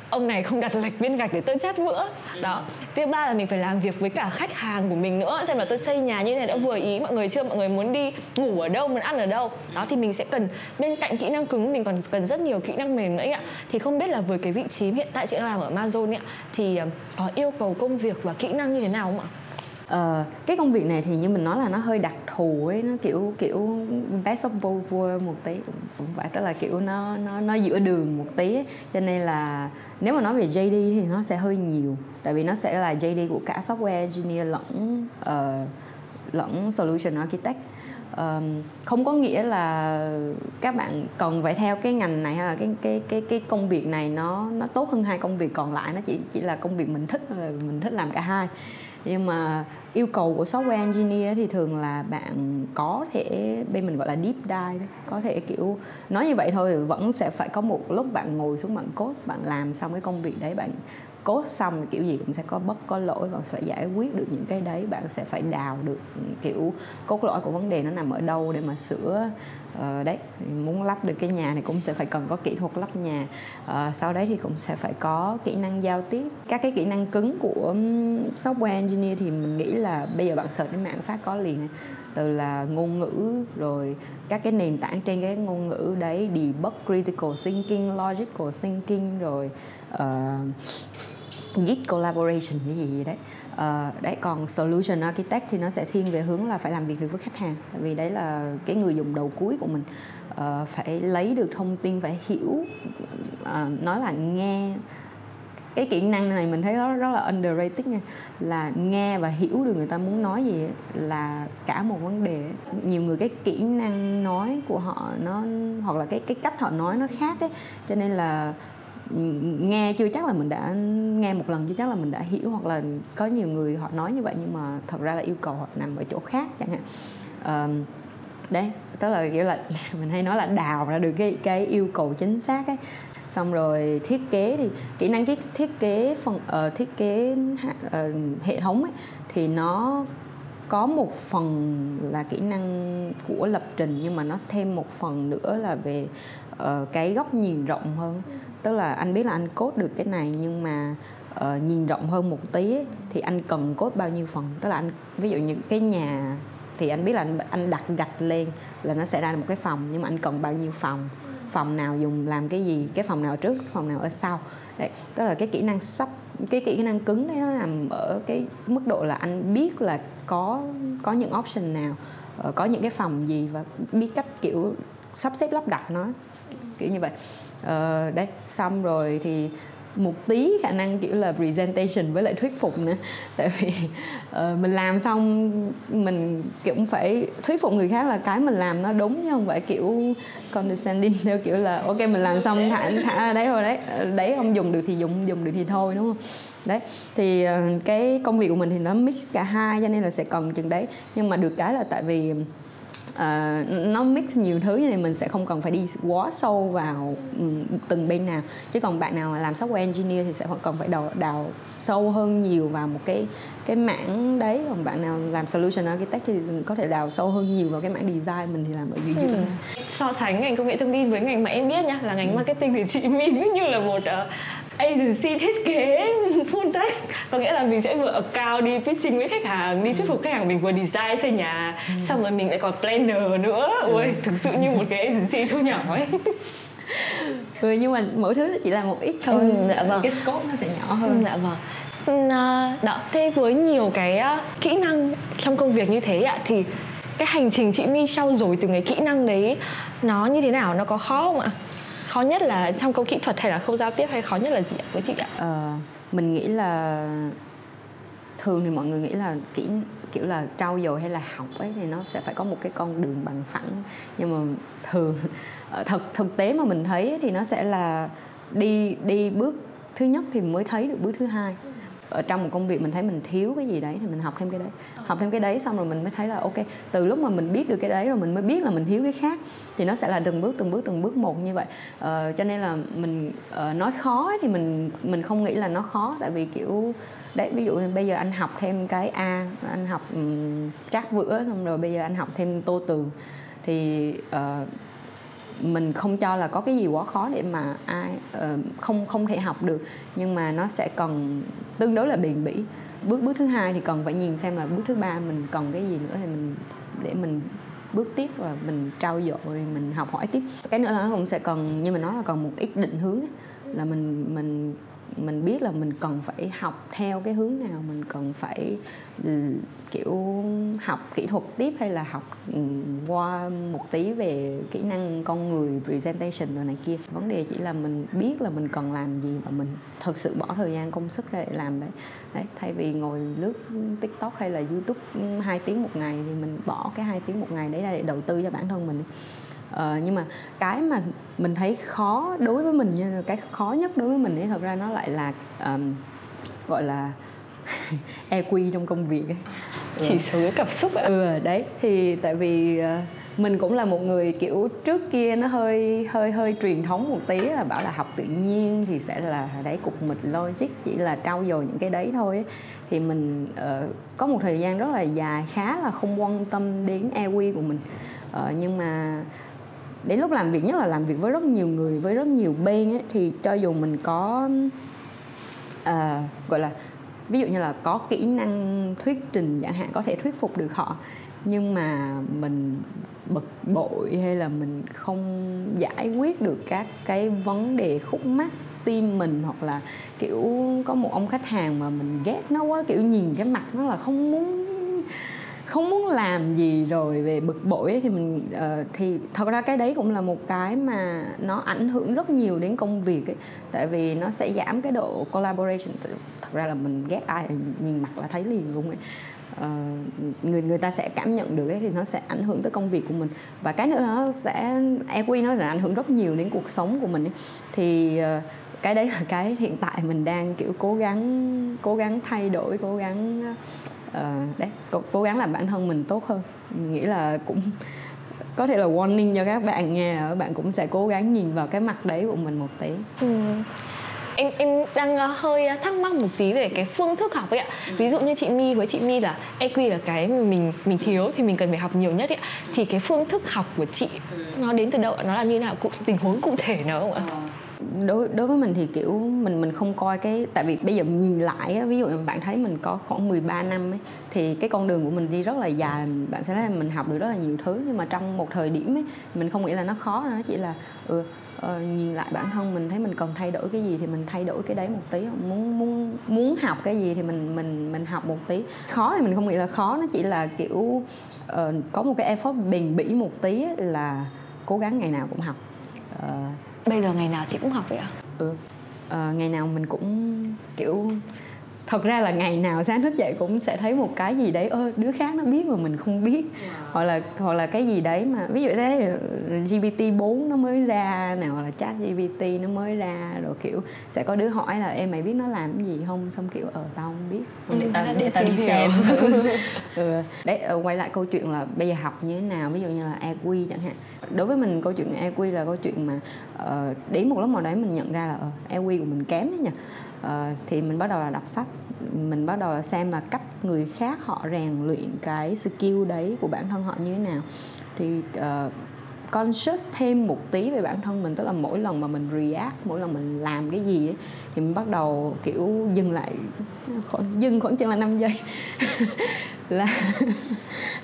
S1: ông này không đặt lệch viên gạch để tôi chát vữa. Đó. Thứ ba là mình phải làm việc với cả khách hàng của mình nữa. Xem là tôi xây nhà như này đã vừa ý mọi người chưa? Mọi người muốn đi ngủ ở đâu, muốn ăn ở đâu? Đó, thì mình sẽ cần bên cạnh kỹ năng cứng, mình còn cần rất nhiều kỹ năng mềm nữa ạ. Thì không biết là với cái vị trí hiện tại chị đang làm ở Amazon ạ, thì có yêu cầu công việc và kỹ năng như thế nào không ạ?
S2: Uh, cái công việc này thì như mình nói là nó hơi đặc thù ấy nó kiểu kiểu best of both world một tí cũng phải tức là kiểu nó nó nó giữa đường một tí ấy. cho nên là nếu mà nói về JD thì nó sẽ hơi nhiều tại vì nó sẽ là JD của cả software engineer lẫn uh, lẫn solution architect um, không có nghĩa là các bạn cần phải theo cái ngành này hay là cái cái cái cái công việc này nó nó tốt hơn hai công việc còn lại nó chỉ chỉ là công việc mình thích là mình thích làm cả hai nhưng mà yêu cầu của software engineer thì thường là bạn có thể, bên mình gọi là deep dive có thể kiểu nói như vậy thôi, vẫn sẽ phải có một lúc bạn ngồi xuống bạn cốt bạn làm xong cái công việc đấy, bạn cốt xong kiểu gì cũng sẽ có bất, có lỗi, bạn sẽ phải giải quyết được những cái đấy, bạn sẽ phải đào được, kiểu, cốt lõi của vấn đề nó nằm ở đâu để mà sửa Ờ, đấy muốn lắp được cái nhà này cũng sẽ phải cần có kỹ thuật lắp nhà. Uh, sau đấy thì cũng sẽ phải có kỹ năng giao tiếp. Các cái kỹ năng cứng của software engineer thì mình nghĩ là bây giờ bạn search trên mạng phát có liền. Từ là ngôn ngữ rồi các cái nền tảng trên cái ngôn ngữ đấy debug critical thinking logical thinking rồi uh, git collaboration cái gì, gì đấy. Ờ, uh, đấy còn solution architect thì nó sẽ thiên về hướng là phải làm việc được với khách hàng. Tại vì đấy là cái người dùng đầu cuối của mình. Uh, phải lấy được thông tin phải hiểu uh, nói là nghe. Cái kỹ năng này mình thấy nó rất là underrated nha. Là nghe và hiểu được người ta muốn nói gì là cả một vấn đề. Nhiều người cái kỹ năng nói của họ nó hoặc là cái cái cách họ nói nó khác ấy. Cho nên là nghe chưa chắc là mình đã nghe một lần chưa chắc là mình đã hiểu hoặc là có nhiều người họ nói như vậy nhưng mà thật ra là yêu cầu họ nằm ở chỗ khác chẳng hạn. Um, đấy tức là kiểu là mình hay nói là đào ra được cái cái yêu cầu chính xác ấy. Xong rồi thiết kế thì kỹ năng thiết thiết kế phần uh, thiết kế uh, hệ thống ấy thì nó có một phần là kỹ năng của lập trình nhưng mà nó thêm một phần nữa là về uh, cái góc nhìn rộng hơn tức là anh biết là anh cốt được cái này nhưng mà uh, nhìn rộng hơn một tí ấy, thì anh cần cốt bao nhiêu phần? Tức là anh ví dụ những cái nhà thì anh biết là anh, anh đặt gạch lên là nó sẽ ra một cái phòng nhưng mà anh cần bao nhiêu phòng? Phòng nào dùng làm cái gì? Cái phòng nào trước phòng nào ở sau? Đấy tức là cái kỹ năng sắp cái kỹ năng cứng đấy nó nằm ở cái mức độ là anh biết là có có những option nào ờ, có những cái phòng gì và biết cách kiểu sắp xếp lắp đặt nó kiểu như vậy ờ, đấy xong rồi thì một tí khả năng kiểu là presentation với lại thuyết phục nữa. Tại vì uh, mình làm xong mình kiểu phải thuyết phục người khác là cái mình làm nó đúng chứ không phải kiểu condescending theo kiểu là ok mình làm xong thả thả ra đấy rồi đấy. Ờ, đấy không dùng được thì dùng dùng được thì thôi đúng không? Đấy thì uh, cái công việc của mình thì nó mix cả hai cho nên là sẽ cần chừng đấy. Nhưng mà được cái là tại vì uh, nó mix nhiều thứ nên mình sẽ không cần phải đi quá sâu vào um, từng bên nào chứ còn bạn nào làm software engineer thì sẽ cần phải đào, đào sâu hơn nhiều vào một cái cái mảng đấy còn bạn nào làm solution architect thì có thể đào sâu hơn nhiều vào cái mảng design mình thì làm ở dưới dưới ừ.
S1: so sánh ngành công nghệ thông tin với ngành mà em biết nhá là ngành ừ. marketing thì chị My như là một uh, agency thiết kế full text có nghĩa là mình sẽ vừa account đi pitching với khách hàng đi thuyết phục ừ. khách hàng mình vừa design xây nhà ừ. xong rồi mình lại còn planner nữa ừ. ôi thực sự như một cái agency thu nhỏ ấy
S2: ừ, nhưng mà mỗi thứ chỉ là một ít thôi ừ, dạ vâng. cái scope nó sẽ nhỏ hơn ừ,
S1: dạ vâng ừ, à, đó thế với nhiều cái kỹ năng trong công việc như thế ạ thì cái hành trình chị My trau dồi từ cái kỹ năng đấy nó như thế nào nó có khó không ạ khó nhất là trong câu kỹ thuật hay là khâu giao tiếp hay khó nhất là gì ạ với chị ạ?
S2: Ờ, mình nghĩ là thường thì mọi người nghĩ là kỹ kiểu là trau dồi hay là học ấy thì nó sẽ phải có một cái con đường bằng phẳng. Nhưng mà thường ờ, thực thực tế mà mình thấy thì nó sẽ là đi đi bước thứ nhất thì mới thấy được bước thứ hai ở trong một công việc mình thấy mình thiếu cái gì đấy thì mình học thêm cái đấy. Học thêm cái đấy xong rồi mình mới thấy là ok từ lúc mà mình biết được cái đấy rồi mình mới biết là mình thiếu cái khác thì nó sẽ là từng bước từng bước từng bước một như vậy. Ờ, cho nên là mình uh, nói khó thì mình mình không nghĩ là nó khó. Tại vì kiểu đấy ví dụ như bây giờ anh học thêm cái a anh học um, trác vữa xong rồi bây giờ anh học thêm tô tường thì uh, mình không cho là có cái gì quá khó để mà ai uh, không không thể học được. Nhưng mà nó sẽ cần tương đối là bền bỉ. Bước bước thứ hai thì cần phải nhìn xem là bước thứ ba mình cần cái gì nữa thì mình để mình bước tiếp và mình trau dồi mình học hỏi tiếp. Cái nữa là nó cũng sẽ cần như mình nói là còn một ít định hướng là mình mình mình biết là mình cần phải học theo cái hướng nào, mình cần phải ừ, kiểu, học kỹ thuật tiếp hay là học ừ, qua một tí về kỹ năng con người, presentation rồi này kia. Vấn đề chỉ là mình biết là mình cần làm gì và mình thật sự bỏ thời gian, công sức ra để làm đấy. Đấy, thay vì ngồi lướt tiktok hay là youtube hai tiếng một ngày thì mình bỏ cái hai tiếng một ngày đấy ra để đầu tư cho bản thân mình ờ, nhưng mà cái mà mình thấy khó đối với mình như cái khó nhất đối với mình ấy thật ra nó lại là um, gọi là EQ trong công việc ấy.
S1: chỉ số cái cảm xúc ạ.
S2: Ừ đấy thì tại vì uh, mình cũng là một người kiểu trước kia nó hơi hơi hơi truyền thống một tí là bảo là học tự nhiên thì sẽ là đấy cục mịch logic chỉ là trau dồi những cái đấy thôi thì mình uh, có một thời gian rất là dài khá là không quan tâm đến EQ của mình. Uh, nhưng mà đến lúc làm việc nhất là làm việc với rất nhiều người với rất nhiều bên ấy, thì cho dù mình có uh, gọi là ví dụ như là có kỹ năng thuyết trình chẳng hạn có thể thuyết phục được họ nhưng mà mình bực bội hay là mình không giải quyết được các cái vấn đề khúc mắc tim mình hoặc là kiểu có một ông khách hàng mà mình ghét nó quá kiểu nhìn cái mặt nó là không muốn không muốn làm gì rồi về bực bội ấy, thì mình uh, thì thật ra cái đấy cũng là một cái mà nó ảnh hưởng rất nhiều đến công việc ấy. Tại vì nó sẽ giảm cái độ collaboration. Thật ra là mình ghét ai nhìn mặt là thấy liền luôn ấy. Uh, người người ta sẽ cảm nhận được ấy, thì nó sẽ ảnh hưởng tới công việc của mình. Và cái nữa nó sẽ EQ nó sẽ ảnh hưởng rất nhiều đến cuộc sống của mình ấy. thì uh, cái đấy là cái hiện tại mình đang kiểu cố gắng cố gắng thay đổi cố gắng uh, đấy cố, cố gắng làm bản thân mình tốt hơn. Mình nghĩ là cũng có thể là warning cho các bạn nghe các bạn cũng sẽ cố gắng nhìn vào cái mặt đấy của mình một tí. Ừ.
S1: Em em đang ờ, hơi ờ, thắc mắc một tí về cái phương thức học ấy ạ. Ừ. ví dụ như chị My với chị My là EQ là cái mình mình thiếu thì mình cần phải học nhiều nhất ấy thì cái phương thức học của chị ừ. nó đến từ đâu nó là như nào? Cụ tình huống cụ thể nào không ạ
S2: đối đối với mình thì kiểu mình mình không coi cái tại vì bây giờ nhìn lại á, ví dụ bạn thấy mình có khoảng 13 năm ấy, thì cái con đường của mình đi rất là dài bạn sẽ thấy là mình học được rất là nhiều thứ. Nhưng mà trong một thời điểm ấy mình không nghĩ là nó khó nó chỉ là ừ, ờ, nhìn lại bản thân mình thấy mình cần thay đổi cái gì thì mình thay đổi cái đấy một tí. Muốn muốn muốn học cái gì thì mình mình mình học một tí. Khó thì mình không nghĩ là khó nó chỉ là kiểu uh, có một cái effort bền bỉ một tí là cố gắng ngày nào cũng học.
S1: Uh, bây giờ ngày nào chị cũng học vậy ạ
S2: ừ. À, ngày nào mình cũng kiểu thật ra là ngày nào sáng thức dậy cũng sẽ thấy một cái gì đấy ơ đứa khác nó biết mà mình không biết. Wow. hoặc là hoặc là cái gì đấy mà ví dụ đấy GPT 4 nó mới ra nào hoặc là chat GPT nó mới ra rồi kiểu sẽ có đứa hỏi là em mày biết nó làm cái gì không? Xong kiểu ờ tao không biết. Để tao để tao đi xem. Ừ. đấy ờ, quay lại câu chuyện là bây giờ học như thế nào ví dụ như là EQ chẳng hạn. Đối với mình câu chuyện EQ là câu chuyện mà uh, đến một lúc nào đấy mình nhận ra là uh, EQ của mình kém thế nhỉ uh, thì mình bắt đầu là đọc sách. Mình bắt đầu là xem là cách người khác họ rèn luyện cái skill đấy của bản thân họ như thế nào. Thì uh, conscious thêm một tí về bản thân mình tức là mỗi lần mà mình react mỗi lần mình làm cái gì ấy, thì mình bắt đầu kiểu dừng lại khoảng, dừng khoảng chừng là 5 giây. là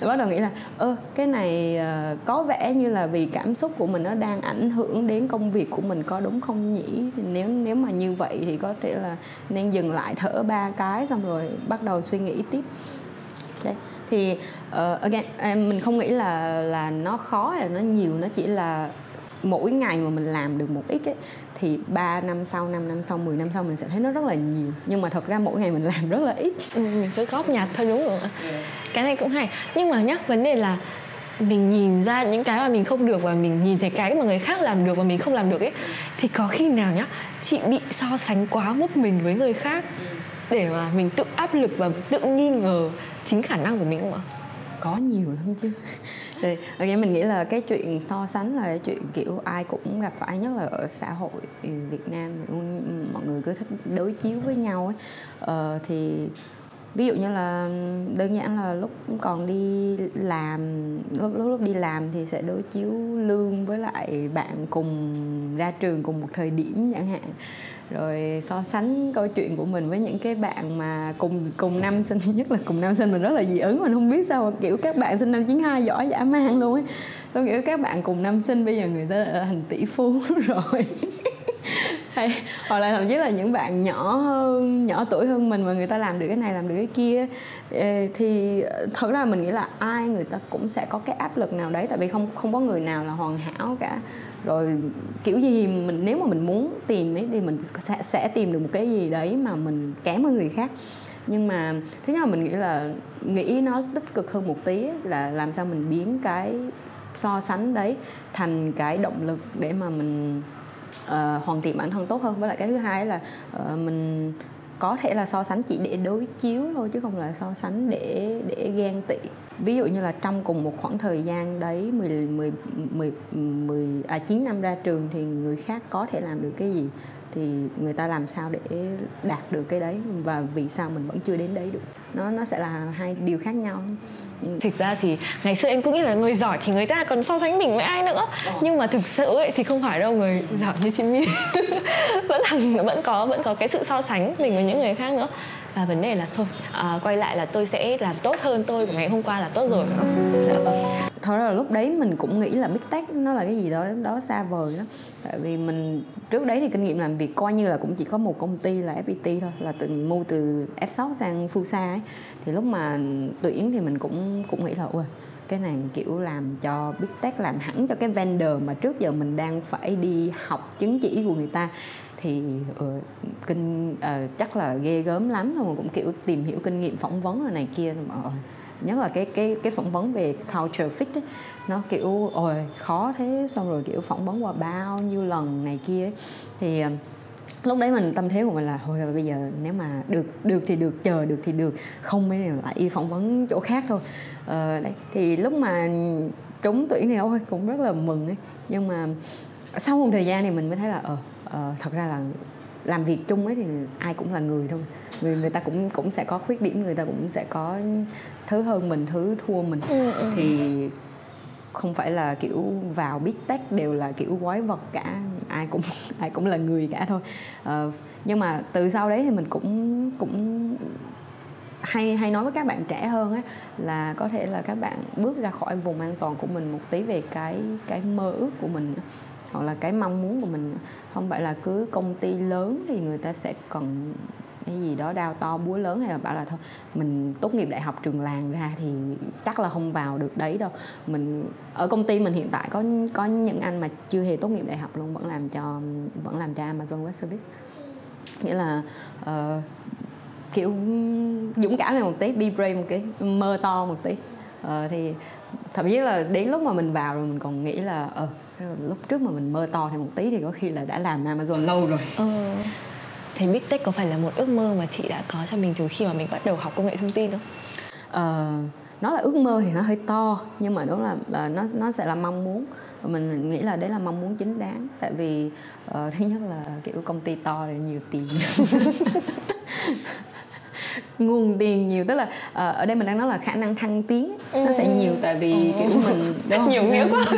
S2: bắt đầu nghĩ là ơ cái này uh, có vẻ như là vì cảm xúc của mình nó đang ảnh hưởng đến công việc của mình có đúng không nhỉ? Nếu nếu mà như vậy thì có thể là nên dừng lại thở ba cái xong rồi bắt đầu suy nghĩ tiếp. Đấy thì uh, again mình không nghĩ là là nó khó hay là nó nhiều nó chỉ là mỗi ngày mà mình làm được một ít ấy, thì 3 năm sau 5 năm sau 10 năm sau mình sẽ thấy nó rất là nhiều. Nhưng mà thật ra mỗi ngày mình làm rất là ít.
S1: Ừ, mình cứ góp nhặt thôi đúng không ạ? Cái này cũng hay. Nhưng mà nhá vấn đề là mình nhìn ra những cái mà mình không được và mình nhìn thấy cái mà người khác làm được và mình không làm được ấy thì có khi nào nhá chị bị so sánh quá mức mình với người khác để mà mình tự áp lực và tự nghi ngờ chính khả năng của mình không ạ?
S2: Có nhiều lắm chứ thì okay, mình nghĩ là cái chuyện so sánh là cái chuyện kiểu ai cũng gặp phải nhất là ở xã hội Việt Nam mọi người cứ thích đối chiếu với nhau ấy. Ờ, thì ví dụ như là đơn giản là lúc còn đi làm lúc lúc lúc đi làm thì sẽ đối chiếu lương với lại bạn cùng ra trường cùng một thời điểm chẳng hạn rồi so sánh câu chuyện của mình với những cái bạn mà cùng cùng năm sinh, nhất là cùng năm sinh mình rất là dị ứng, mình không biết sao mà kiểu các bạn sinh năm 92 giỏi dã man luôn ấy. Tôi kiểu các bạn cùng năm sinh bây giờ người ta đã thành tỷ phú rồi. Hay, hoặc là thậm chí là những bạn nhỏ hơn, nhỏ tuổi hơn mình mà người ta làm được cái này, làm được cái kia thì ờ, thật ra mình nghĩ là ai người ta cũng sẽ có cái áp lực nào đấy, tại vì không không có người nào là hoàn hảo cả rồi kiểu gì mình nếu mà mình muốn tìm ấy thì mình sẽ, sẽ tìm được một cái gì đấy mà mình kém hơn người khác. Nhưng mà thứ nhất là mình nghĩ là nghĩ nó tích cực hơn một tí là làm sao mình biến cái so sánh đấy thành cái động lực để mà mình uh, hoàn thiện bản thân tốt hơn. Với lại cái thứ hai là uh, mình có thể là so sánh chỉ để đối chiếu thôi chứ không là so sánh để để ghen tị ví dụ như là trong cùng một khoảng thời gian đấy 10 10 10 10 à 9 năm ra trường thì người khác có thể làm được cái gì? Thì người ta làm sao để đạt được cái đấy? Và vì sao mình vẫn chưa đến đấy được? Nó nó sẽ là hai điều khác nhau.
S1: Thực ra thì ngày xưa em cũng nghĩ là người giỏi thì người ta còn so sánh mình với ai nữa. Ờ. nhưng mà thực sự ấy thì không phải đâu người giỏi như chị My. Vẫn là vẫn có vẫn có cái sự so sánh mình với những người khác nữa và vấn đề là thôi à, quay lại là tôi sẽ làm tốt hơn tôi của ngày hôm qua là tốt rồi. Dạ
S2: vâng. Thật ra là lúc đấy mình cũng nghĩ là big tech nó là cái gì đó đó xa vời lắm. Tại vì mình trước đấy thì kinh nghiệm làm việc coi như là cũng chỉ có một công ty là FPT thôi là từ mua từ F6 sang Fusa ấy. Thì lúc mà tuyển thì mình cũng cũng nghĩ là ui cái này kiểu làm cho big tech làm hẳn cho cái vendor mà trước giờ mình đang phải đi học chứng chỉ của người ta thì ờ, kinh uh, chắc là ghê gớm lắm thôi mà cũng kiểu tìm hiểu kinh nghiệm phỏng vấn rồi này kia mà ờ, nhất là cái cái cái phỏng vấn về culture fit ấy, nó kiểu ôi khó thế xong rồi kiểu phỏng vấn qua bao nhiêu lần này kia ấy. thì lúc đấy mình tâm thế của mình là thôi rồi bây giờ nếu mà được được thì được chờ được thì được không mới lại phỏng vấn chỗ khác thôi ờ, đấy thì lúc mà trúng tuyển thì ôi cũng rất là mừng ấy nhưng mà sau một thời gian thì mình mới thấy là ờ uh, thật ra là làm việc chung ấy thì ai cũng là người thôi. Người người ta cũng cũng sẽ có khuyết điểm người ta cũng sẽ có thứ hơn mình thứ thua mình. Ừ, ừ. thì không phải là kiểu vào big tech đều là kiểu quái vật cả ai cũng ai cũng là người cả thôi. Uh, nhưng mà từ sau đấy thì mình cũng cũng hay hay nói với các bạn trẻ hơn á là có thể là các bạn bước ra khỏi vùng an toàn của mình một tí về cái cái mơ ước của mình hoặc là cái mong muốn của mình không phải là cứ công ty lớn thì người ta sẽ cần cái gì đó đao to búa lớn hay là bảo là thôi mình tốt nghiệp đại học trường làng ra thì chắc là không vào được đấy đâu. Mình ở công ty mình hiện tại có có những anh mà chưa hề tốt nghiệp đại học luôn vẫn làm cho vẫn làm cho Amazon Web Service. Nghĩa là uh, kiểu dũng cảm lên một tí be brave một cái mơ to một tí. Uh, thì thậm chí là đến lúc mà mình vào rồi mình còn nghĩ là uh, lúc trước mà mình mơ to thêm một tí thì có khi là đã làm Amazon lâu rồi
S1: ờ. Thế Big Tech có phải là một ước mơ mà chị đã có cho mình từ khi mà mình bắt đầu học công nghệ thông tin không?
S2: Ờ, nó là ước mơ thì nó hơi to nhưng mà đúng là uh, nó nó sẽ là mong muốn mình nghĩ là đấy là mong muốn chính đáng tại vì uh, thứ nhất là kiểu công ty to thì nhiều tiền nguồn tiền nhiều tức là uh, ở đây mình đang nói là khả năng thăng tiến nó sẽ nhiều tại vì ừ. kiểu mình
S1: đúng nhiều nghĩa quá.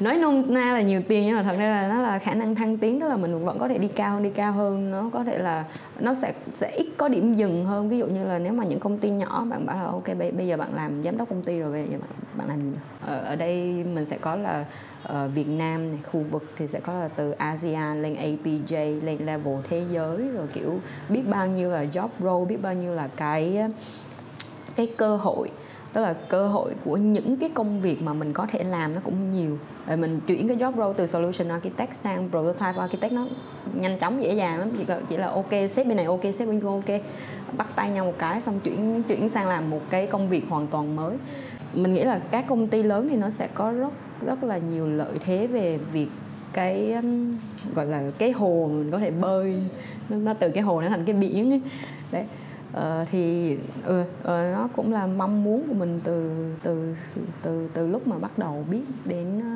S2: Nói nôm na là nhiều tiền nhưng mà thật ra là nó là khả năng thăng tiến tức là mình vẫn có thể đi cao hơn đi cao hơn nó có thể là nó sẽ sẽ ít có điểm dừng hơn. Ví dụ như là nếu mà những công ty nhỏ bạn bảo là ok bây, bây giờ bạn làm giám đốc công ty rồi bây giờ bạn bạn làm gì ở, ở đây mình sẽ có là Ờ, Việt Nam này, khu vực thì sẽ có là từ ASEAN lên APJ lên level thế giới rồi kiểu biết bao nhiêu là job role biết bao nhiêu là cái cái cơ hội. Tức là cơ hội của những cái công việc mà mình có thể làm nó cũng nhiều. Rồi mình chuyển cái job role từ solution architect sang prototype architect nó nhanh chóng dễ dàng lắm. Chỉ, là chỉ là ok sếp bên này ok sếp bên kia ok. Bắt tay nhau một cái xong chuyển chuyển sang làm một cái công việc hoàn toàn mới. Mình nghĩ là các công ty lớn thì nó sẽ có rất rất là nhiều lợi thế về việc cái um, gọi là cái hồ mình có thể bơi. Nó, từ cái hồ nó thành cái biển ấy. đấy. Ờ, thì ừ, ừ, nó cũng là mong muốn của mình từ từ từ từ lúc mà bắt đầu biết đến ờ,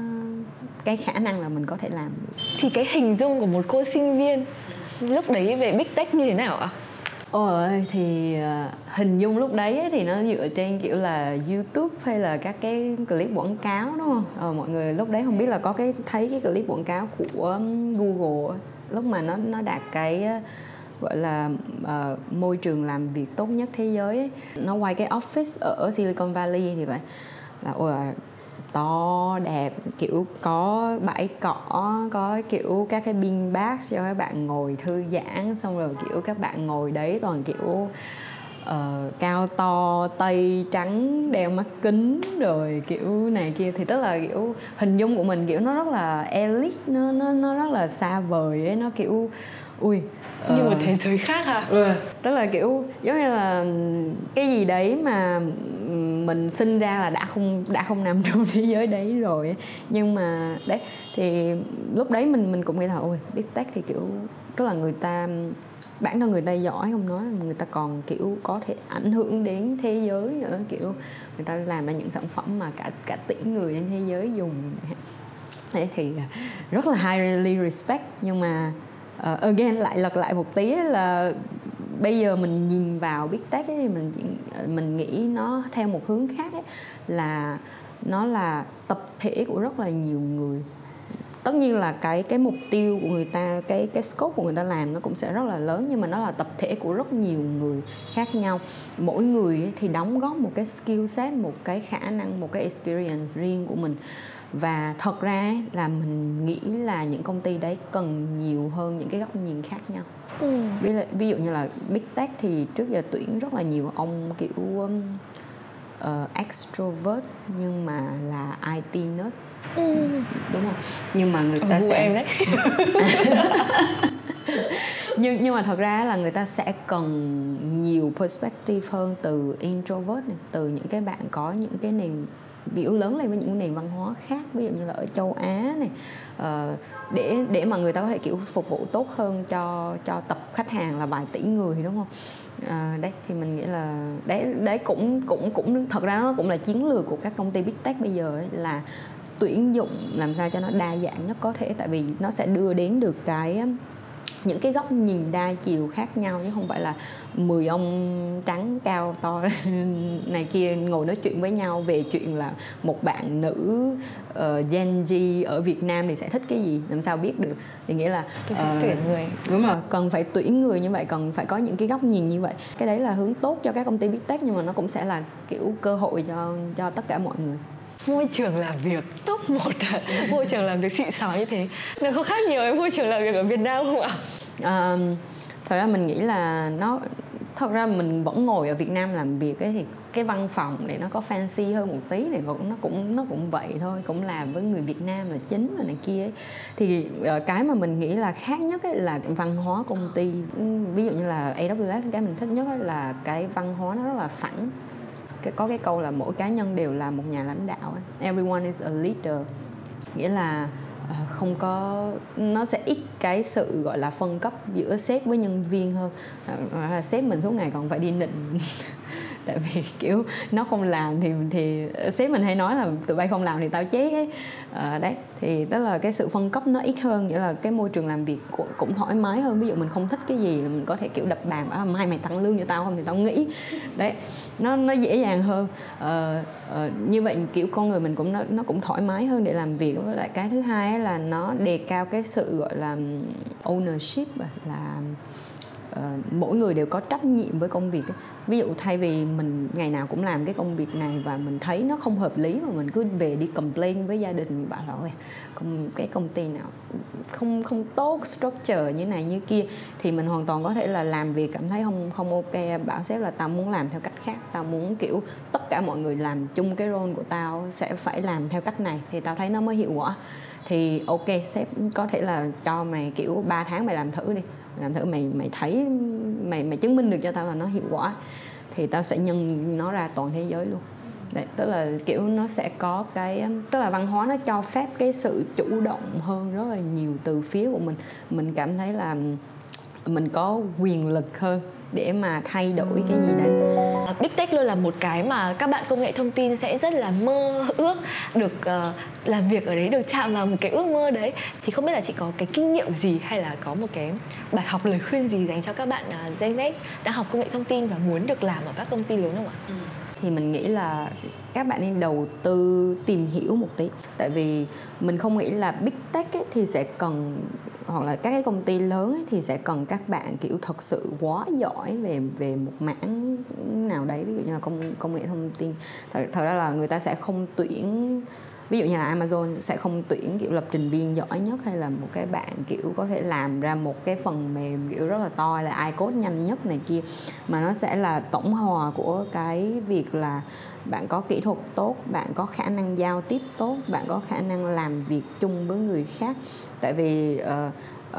S2: cái khả năng là mình có thể làm
S1: thì cái hình dung của một cô sinh viên lúc đấy về big tech như thế nào ạ?
S2: Ôi thì ờ, hình dung lúc đấy ấy, thì nó dựa trên kiểu là YouTube hay là các cái clip quảng cáo đúng không? Ờ, mọi người lúc đấy không biết là có cái thấy cái clip quảng cáo của Google lúc mà nó nó đạt cái gọi là uh, môi trường làm việc tốt nhất thế giới ấy. nó quay cái office ở Silicon Valley thì vậy là ôi to đẹp kiểu có bãi cỏ có kiểu các cái bean bác cho các bạn ngồi thư giãn xong rồi kiểu các bạn ngồi đấy toàn kiểu uh, cao to tây trắng đeo mắt kính rồi kiểu này kia. Thì tức là kiểu hình dung của mình kiểu nó rất là elite nó nó nó rất là xa vời ấy nó kiểu ui
S1: như một ờ. thế giới khác à
S2: ừ. tức là kiểu giống như là cái gì đấy mà mình sinh ra là đã không đã không nằm trong thế giới đấy rồi nhưng mà đấy thì lúc đấy mình mình cũng nghĩ là ôi big tech thì kiểu tức là người ta bản thân người ta giỏi không nói mà người ta còn kiểu có thể ảnh hưởng đến thế giới nữa kiểu người ta làm ra những sản phẩm mà cả cả tỷ người trên thế giới dùng thế thì rất là highly respect nhưng mà uh, again lại lật lại một tí là bây giờ mình nhìn vào big tech ấy, thì mình ờ, mình nghĩ nó theo một hướng khác ấy, là nó là tập thể của rất là nhiều người. Tất nhiên là cái cái mục tiêu của người ta cái cái scope của người ta làm nó cũng sẽ rất là lớn nhưng mà nó là tập thể của rất nhiều người khác nhau. Mỗi người thì đóng góp một cái skill set một cái khả năng một cái experience riêng của mình và thật ra là mình nghĩ là những công ty đấy cần nhiều hơn những cái góc nhìn khác nhau ừ. ví, ví dụ như là big tech thì trước giờ tuyển rất là nhiều ông kiểu um, uh, extrovert nhưng mà là IT nerd ừ. đúng không nhưng mà người ta ừ, sẽ
S1: em đấy
S2: nhưng nhưng mà thật ra là người ta sẽ cần nhiều perspective hơn từ introvert này từ những cái bạn có những cái nền biểu lớn lên với những nền văn hóa khác ví dụ như là ở châu Á này. Uh, để để mà người ta có thể kiểu phục vụ tốt hơn cho cho tập khách hàng là vài tỷ người đúng không? À, đấy thì mình nghĩ là đấy đấy cũng cũng cũng thật ra nó cũng là chiến lược của các công ty big tech bây giờ ấy, là tuyển dụng làm sao cho nó đa dạng nhất có thể. Tại vì nó sẽ đưa đến được cái những cái góc nhìn đa chiều khác nhau chứ không phải là 10 ông trắng cao to này kia ngồi nói chuyện với nhau về chuyện là một bạn nữ uh, Gen Z ở Việt Nam thì sẽ thích cái gì làm sao biết được. Thì nghĩa là
S1: tôi sẽ uh, tuyển người.
S2: đúng rồi cần phải tuyển người như vậy cần phải có những cái góc nhìn như vậy. Cái đấy là hướng tốt cho các công ty big tech nhưng mà nó cũng sẽ là kiểu cơ hội cho cho tất cả mọi người.
S1: Môi trường làm việc top một môi trường làm việc xịn sò như thế. Nó có khác nhiều với môi trường làm việc ở Việt Nam không ạ?
S2: À, thật ra mình nghĩ là nó thật ra mình vẫn ngồi ở Việt Nam làm việc ấy thì cái văn phòng để nó có fancy hơn một tí thì cũng nó cũng nó cũng vậy thôi cũng làm với người Việt Nam là chính và này kia ấy. thì uh, cái mà mình nghĩ là khác nhất ấy là văn hóa công ty ví dụ như là AWS cái mình thích nhất ấy là cái văn hóa nó rất là phẳng có cái câu là mỗi cá nhân đều là một nhà lãnh đạo ấy. everyone is a leader nghĩa là Ờ, không có nó sẽ ít cái sự gọi là phân cấp giữa sếp với nhân viên hơn. À, là sếp mình suốt ngày còn phải đi nịnh. tại vì kiểu nó không làm thì thì sếp mình hay nói là tụi bay không làm thì tao chết ấy. À, đấy thì tức là cái sự phân cấp nó ít hơn nghĩa là cái môi trường làm việc cũng, cũng thoải mái hơn. Ví dụ mình không thích cái gì mình có thể kiểu đập bàn bảo mai mày tăng lương cho tao không? Thì tao nghĩ đấy nó nó dễ dàng hơn. À, à, như vậy kiểu con người mình cũng nó, nó cũng thoải mái hơn để làm việc. Với lại cái thứ hai là nó đề cao cái sự gọi là ownership là uh, mỗi người đều có trách nhiệm với công việc ví dụ thay vì mình ngày nào cũng làm cái công việc này và mình thấy nó không hợp lý mà mình cứ về đi complain với gia đình bảo là cái công ty nào không không tốt structure như này như kia thì mình hoàn toàn có thể là làm việc cảm thấy không không ok bảo sếp là tao muốn làm theo cách khác tao muốn kiểu tất cả mọi người làm chung cái role của tao sẽ phải làm theo cách này thì tao thấy nó mới hiệu quả thì ok sếp có thể là cho mày kiểu 3 tháng mày làm thử đi làm thử mày mày thấy mày mày chứng minh được cho tao là nó hiệu quả thì tao sẽ nhân nó ra toàn thế giới luôn. Đấy, tức là kiểu nó sẽ có cái tức là văn hóa nó cho phép cái sự chủ động hơn rất là nhiều từ phía của mình. Mình cảm thấy là mình có quyền lực hơn để mà thay đổi cái gì đấy.
S1: Big Tech luôn là một cái mà các bạn công nghệ thông tin sẽ rất là mơ ước được uh, làm việc ở đấy được chạm vào một cái ước mơ đấy. Thì không biết là chị có cái kinh nghiệm gì hay là có một cái bài học lời khuyên gì dành cho các bạn uh, Gen Z đang học công nghệ thông tin và muốn được làm ở các công ty lớn không ạ? Ừ.
S2: Thì mình nghĩ là các bạn nên đầu tư tìm hiểu một tí. Tại vì mình không nghĩ là big tech ấy thì sẽ cần hoặc là các cái công ty lớn ấy thì sẽ cần các bạn kiểu thật sự quá giỏi về về một mảng nào đấy. Ví dụ như là công công nghệ thông tin. Thật, thật ra là người ta sẽ không tuyển ví dụ như là Amazon sẽ không tuyển kiểu lập trình viên giỏi nhất hay là một cái bạn kiểu có thể làm ra một cái phần mềm kiểu rất là to là ai code nhanh nhất này kia. Mà nó sẽ là tổng hòa của cái việc là bạn có kỹ thuật tốt bạn có khả năng giao tiếp tốt bạn có khả năng làm việc chung với người khác. Tại vì uh,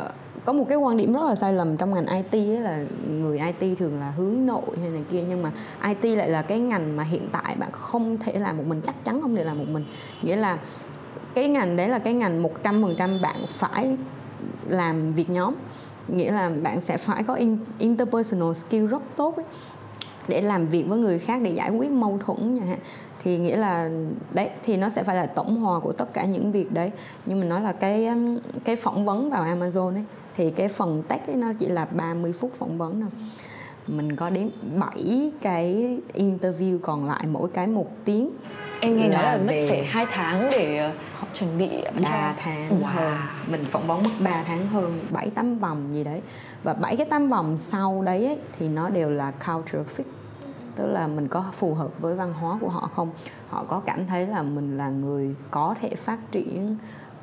S2: uh, có một cái quan điểm rất là sai lầm trong ngành IT ấy là người IT thường là hướng nội hay này kia nhưng mà IT lại là cái ngành mà hiện tại bạn không thể làm một mình chắc chắn không thể làm một mình. Nghĩa là cái ngành đấy là cái ngành 100% bạn phải làm việc nhóm. Nghĩa là bạn sẽ phải có interpersonal skill rất tốt ấy, để làm việc với người khác để giải quyết mâu thuẫn nha thì nghĩa là đấy thì nó sẽ phải là tổng hòa của tất cả những việc đấy. Nhưng mà nói là cái cái phỏng vấn vào Amazon ấy thì cái phần tech ấy nó chỉ là 30 phút phỏng vấn thôi. Mình có đến 7 cái interview còn lại mỗi cái một tiếng.
S1: Em nghe nói là mất phải hai tháng để uh, chuẩn bị
S2: ba tháng wow. hơn mình phỏng vấn mất 3 tháng hơn bảy tám vòng gì đấy. Và bảy cái tám vòng sau đấy ấy, thì nó đều là culture fit. Tức là mình có phù hợp với văn hóa của họ không? Họ có cảm thấy là mình là người có thể phát triển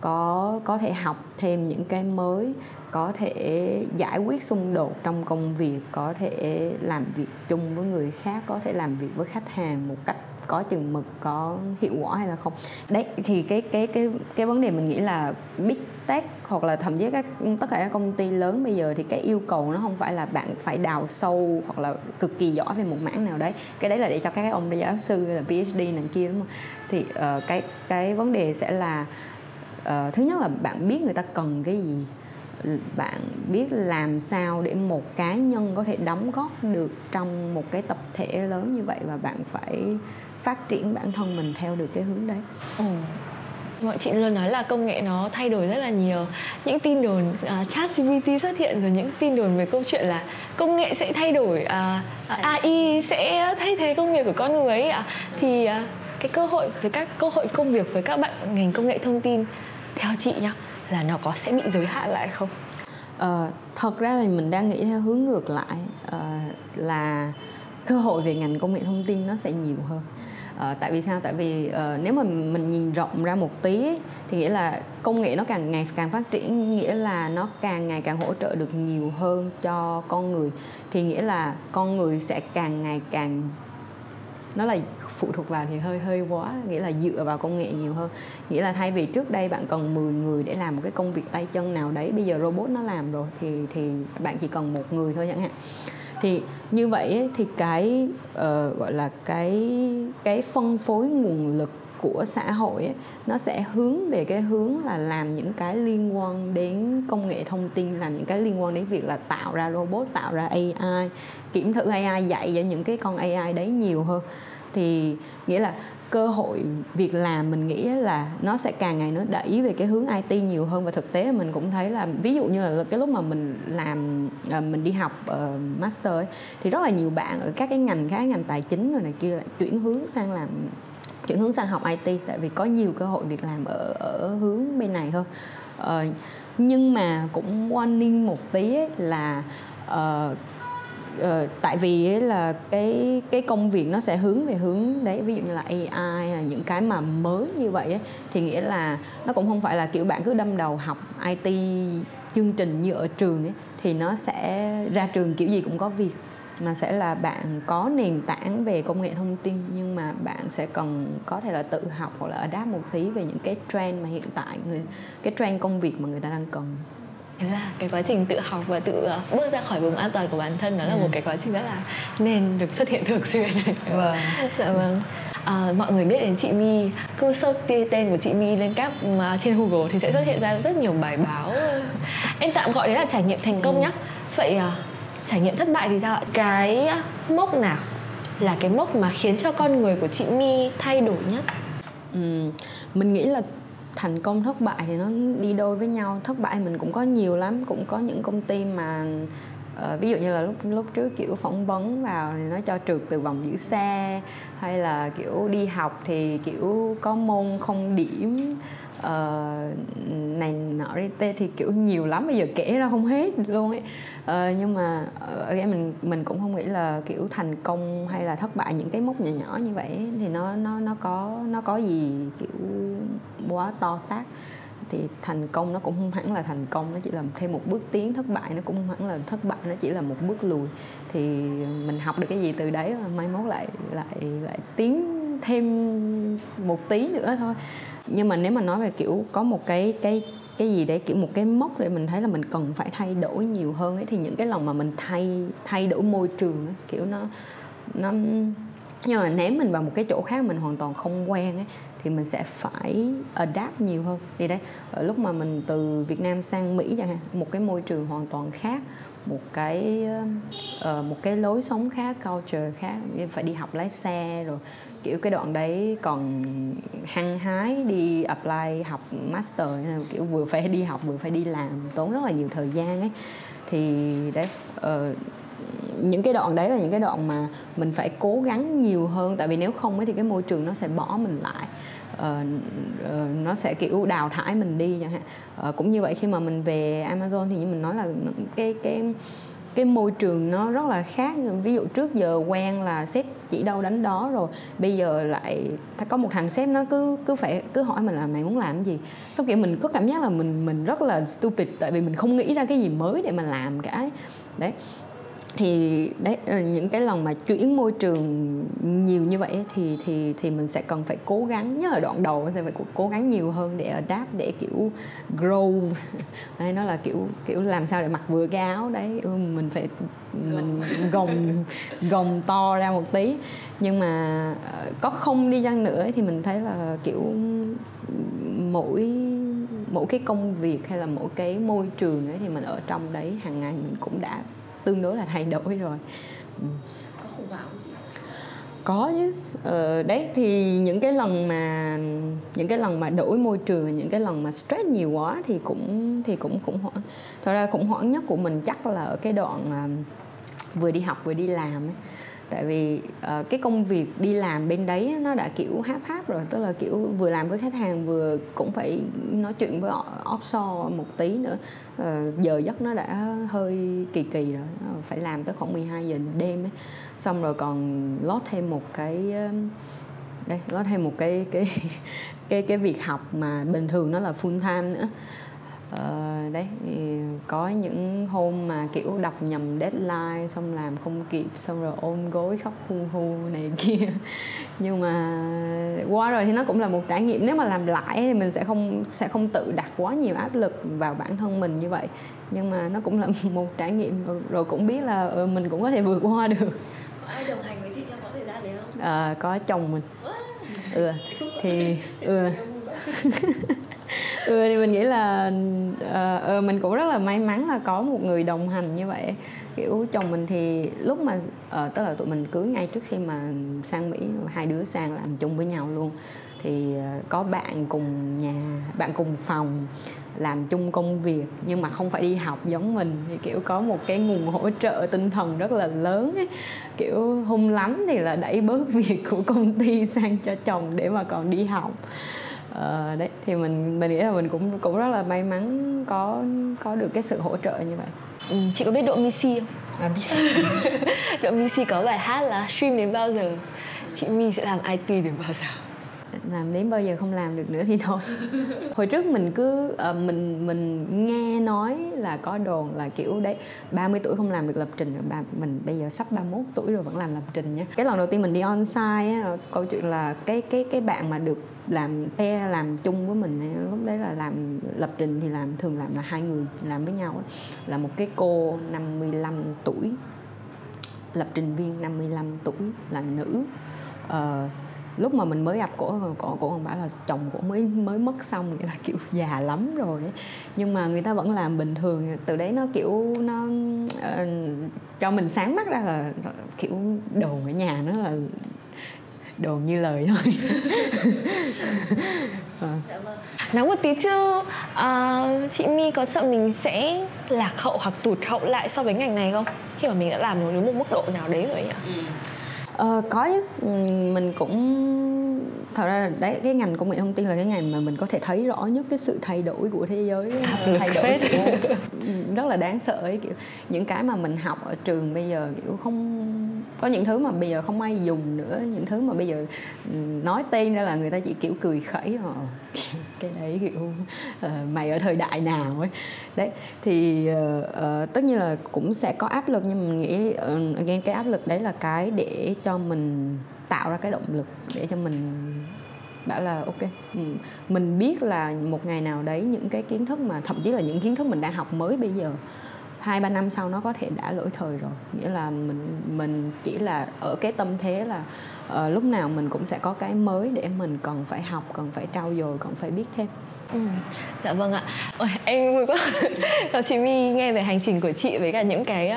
S2: có có thể học thêm những cái mới có thể giải quyết xung đột trong công việc có thể làm việc chung với người khác có thể làm việc với khách hàng một cách có chừng mực có hiệu quả hay là không. Đấy thì cái cái cái cái vấn đề mình nghĩ là big tech hoặc là thậm chí các tất cả các công ty lớn bây giờ thì cái yêu cầu nó không phải là bạn phải đào sâu hoặc là cực kỳ giỏi về một mảng nào đấy. Cái đấy là để cho các ông giáo sư là PhD này kia đúng không? Thì uh, cái cái vấn đề sẽ là uh, thứ nhất là bạn biết người ta cần cái gì. Bạn biết làm sao để một cá nhân có thể đóng góp được trong một cái tập thể lớn như vậy và bạn phải phát triển bản thân mình theo được cái hướng đấy. Ừ.
S1: mọi chị luôn nói là công nghệ nó thay đổi rất là nhiều. Những tin đồn à, uh, chat GPT xuất hiện rồi những tin đồn về câu chuyện là công nghệ sẽ thay đổi à, à, uh, AI sẽ thay thế công việc của con người ấy ạ. Thì uh, cái cơ hội với các cơ hội công việc với các bạn ngành công nghệ thông tin theo chị nhá là nó có sẽ bị giới hạn lại không?
S2: Uh, thật ra là mình đang nghĩ theo hướng ngược lại. Uh, là cơ hội về ngành công nghệ thông tin nó sẽ nhiều hơn. Uh, tại vì sao? Tại vì uh, nếu mà mình nhìn rộng ra một tí thì nghĩa là công nghệ nó càng ngày càng phát triển nghĩa là nó càng ngày càng hỗ trợ được nhiều hơn cho con người. Thì nghĩa là con người sẽ càng ngày càng nó là phụ thuộc vào thì hơi hơi quá nghĩa là dựa vào công nghệ nhiều hơn. Nghĩa là thay vì trước đây bạn cần 10 người để làm một cái công việc tay chân nào đấy bây giờ robot nó làm rồi thì thì bạn chỉ cần một người thôi chẳng hạn. Thì như vậy thì cái uh, gọi là cái cái phân phối nguồn lực của xã hội ấy, nó sẽ hướng về cái hướng là làm những cái liên quan đến công nghệ thông tin làm những cái liên quan đến việc là tạo ra robot tạo ra AI kiểm thử AI dạy cho những cái con AI đấy nhiều hơn. Thì nghĩa là cơ hội việc làm mình nghĩ là nó sẽ càng ngày nó đẩy về cái hướng IT nhiều hơn. Và thực tế mình cũng thấy là ví dụ như là cái lúc mà mình làm ờ, mình đi học ờ, master ấy, thì rất là nhiều bạn ở các cái ngành khác ngành tài chính rồi này kia lại chuyển hướng sang làm chuyển hướng sang học IT tại vì có nhiều cơ hội việc làm ở ở hướng bên này hơn. Ờ, nhưng mà cũng warning một tí ấy là uh, uh, tại vì ấy là cái cái công việc nó sẽ hướng về hướng đấy ví dụ như là AI là những cái mà mới như vậy ấy, thì nghĩa là nó cũng không phải là kiểu bạn cứ đâm đầu học IT chương trình như ở trường ấy thì nó sẽ ra trường kiểu gì cũng có việc mà sẽ là bạn có nền tảng về công nghệ thông tin nhưng mà bạn sẽ cần có thể là tự học hoặc là adapt một tí về những cái trend mà hiện tại người cái trend công việc mà người ta đang cần
S1: Thế là cái quá trình tự học và tự ờ, bước ra khỏi vùng an toàn của bản thân đó là ừ. một cái quá trình rất là nên được xuất hiện thường xuyên. Vâng. dạ vâng. À, mọi người biết đến chị My cứ search tên của chị My lên các uh, trên Google thì sẽ xuất hiện ra rất nhiều bài báo em tạm gọi đấy là trải nghiệm thành công ừ. nhá vậy uh, trải nghiệm thất bại thì sao ạ? Cái mốc nào là cái mốc mà khiến cho con người của chị My thay đổi nhất?
S2: Ừ, mình nghĩ là thành công thất bại thì nó đi đôi với nhau. Thất bại mình cũng có nhiều lắm cũng có những công ty mà uh, ví dụ như là lúc lúc trước kiểu phỏng vấn vào thì nó cho trượt từ vòng giữ xe hay là kiểu đi học thì kiểu có môn không điểm uh, này nọ đi tê thì kiểu nhiều lắm bây giờ kể ra không hết luôn ấy. Uh, nhưng mà uh, mình mình cũng không nghĩ là kiểu thành công hay là thất bại những cái mốc nhỏ nhỏ như vậy thì nó nó nó có nó có gì kiểu quá to tát. Thì thành công nó cũng không hẳn là thành công nó chỉ là thêm một bước tiến thất bại nó cũng không hẳn là thất bại nó chỉ là một bước lùi. Thì mình học được cái gì từ đấy mà mai mốt lại lại lại tiến thêm một tí nữa thôi nhưng mà nếu mà nói về kiểu có một cái cái cái gì để kiểu một cái mốc để mình thấy là mình cần phải thay đổi nhiều hơn ấy thì những cái lòng mà mình thay thay đổi môi trường ấy, kiểu nó nó nhưng mà ném mình vào một cái chỗ khác mình hoàn toàn không quen ấy thì mình sẽ phải adapt nhiều hơn. Thì đấy ở lúc mà mình từ Việt Nam sang Mỹ chẳng hạn một cái môi trường hoàn toàn khác một cái uh, một cái lối sống khác culture khác phải đi học lái xe rồi kiểu cái đoạn đấy còn hăng hái đi apply học master kiểu vừa phải đi học vừa phải đi làm tốn rất là nhiều thời gian ấy. Thì đấy uh, những cái đoạn đấy là những cái đoạn mà mình phải cố gắng nhiều hơn tại vì nếu không ấy thì cái môi trường nó sẽ bỏ mình lại. Uh, uh, nó sẽ kiểu đào thải mình đi chẳng hạn. Uh, cũng như vậy khi mà mình về Amazon thì như mình nói là cái cái cái môi trường nó rất là khác. Ví dụ trước giờ quen là sếp chỉ đâu đánh đó rồi, bây giờ lại có một thằng sếp nó cứ cứ phải, cứ hỏi mình là mày muốn làm gì? Xong kiểu mình có cảm giác là mình mình rất là stupid, tại vì mình không nghĩ ra cái gì mới để mà làm cả đấy thì đấy ờ, những cái lần mà chuyển môi trường nhiều như vậy thì thì thì mình sẽ cần phải cố gắng nhất là đoạn đầu sẽ phải cố gắng nhiều hơn để adapt để kiểu grow. Hay nó là kiểu kiểu làm sao để mặc vừa cái áo đấy ừ, mình phải mình gồng gồng to ra một tí. Nhưng mà ờ, có không đi chăng nữa thì mình thấy là kiểu mỗi mỗi cái công việc hay là mỗi cái môi trường ấy thì mình ở trong đấy hàng ngày mình cũng đã tương đối là thay đổi rồi.
S1: Ừ. có khủng hoảng không chị?
S2: Có chứ. Ờ, đấy thì những cái lần mà những cái lần mà đổi môi trường những cái lần mà stress nhiều quá thì cũng thì cũng khủng hoảng. Thật ra khủng hoảng nhất của mình chắc là ở cái đoạn uh, vừa đi học vừa đi làm ấy tại vì uh, cái công việc đi làm bên đấy nó đã kiểu háp háp rồi tức là kiểu vừa làm với khách hàng vừa cũng phải nói chuyện với offshore một tí nữa. Uh, giờ giấc nó đã hơi kỳ kỳ rồi ờ, phải làm tới khoảng 12 giờ đêm ấy. Xong rồi còn lót thêm một cái đây lót thêm một cái cái cái cái việc học mà bình thường nó là full time nữa uh, đấy thì có những hôm mà kiểu đọc nhầm deadline xong làm không kịp xong rồi ôm gối khóc hu hu này kia. Nhưng mà qua rồi thì nó cũng là một trải nghiệm. Nếu mà làm lại thì mình sẽ không sẽ không tự đặt quá nhiều áp lực vào bản thân mình như vậy. Nhưng mà nó cũng là một trải nghiệm rồi, cũng biết là ừ, mình cũng có thể vượt qua được.
S1: Có ai đồng hành với chị trong khoảng thời gian đấy không?
S2: À, có chồng mình. Ừ thì ừ ừ thì mình nghĩ là uh, uh, mình cũng rất là may mắn là có một người đồng hành như vậy. Kiểu chồng mình thì lúc mà uh, tức là tụi mình cưới ngay trước khi mà sang mỹ hai đứa sang làm chung với nhau luôn. Thì uh, có bạn cùng nhà bạn cùng phòng làm chung công việc nhưng mà không phải đi học giống mình. Thì kiểu có một cái nguồn hỗ trợ tinh thần rất là lớn ấy. kiểu hung lắm thì là đẩy bớt việc của công ty sang cho chồng để mà còn đi học uh, đấy thì mình mình nghĩ là mình cũng cũng rất là may mắn có có được cái sự hỗ trợ như vậy.
S1: Ừ, chị có biết độ Missy không? À, biết. Độ Missy có bài hát là stream đến bao giờ? Chị My sẽ làm IT đến bao giờ
S2: làm đến bao giờ không làm được nữa thì thôi. Hồi trước mình cứ uh, mình mình nghe nói là có đồn là kiểu đấy 30 tuổi không làm được lập trình rồi mình bây giờ sắp 31 tuổi rồi vẫn làm lập trình nhé cái lần đầu tiên mình đi on site á câu chuyện là cái cái cái bạn mà được làm pair làm chung với mình lúc đấy là làm lập trình thì làm thường làm là hai người làm với nhau ấy. là một cái cô 55 tuổi lập trình viên 55 tuổi là nữ. Uh, lúc mà mình mới gặp cổ cổ cổ còn bảo là chồng cổ mới mới mất xong nghĩa là kiểu già lắm rồi ấy. nhưng mà người ta vẫn làm bình thường từ đấy nó kiểu nó uh, cho mình sáng mắt ra là kiểu đồ ở nhà nó là đồ như lời thôi
S1: à. nói một tí chứ à, chị My có sợ mình sẽ lạc hậu hoặc tụt hậu lại so với ngành này không khi mà mình đã làm đến một mức độ nào đấy rồi ạ ừ.
S2: Ờ, có chứ. Ừ, mình cũng thật ra đấy cái ngành công nghệ thông tin là cái ngành mà mình có thể thấy rõ nhất cái sự thay đổi của thế giới thay đổi kiểu, rất là đáng sợ ấy kiểu những cái mà mình học ở trường bây giờ kiểu không có những thứ mà bây giờ không ai dùng nữa những thứ mà bây giờ nói tên ra là người ta chỉ kiểu cười khẩy rồi cái đấy kiểu uh, mày ở thời đại nào ấy. Đấy thì uh, uh, tất nhiên là cũng sẽ có áp lực nhưng mình nghĩ uh, again cái áp lực đấy là cái để cho mình tạo ra cái động lực để cho mình bảo là ok ừ, mình biết là một ngày nào đấy những cái kiến thức mà thậm chí là những kiến thức mình đang học mới bây giờ hai ba năm sau nó có thể đã lỗi thời rồi nghĩa là mình mình chỉ là ở cái tâm thế là uh, lúc nào mình cũng sẽ có cái mới để mình cần phải học cần phải trau dồi cần phải biết thêm
S1: Ừ. Dạ vâng ạ. Ôi, em vui quá. Có chị My nghe về hành trình của chị với cả những cái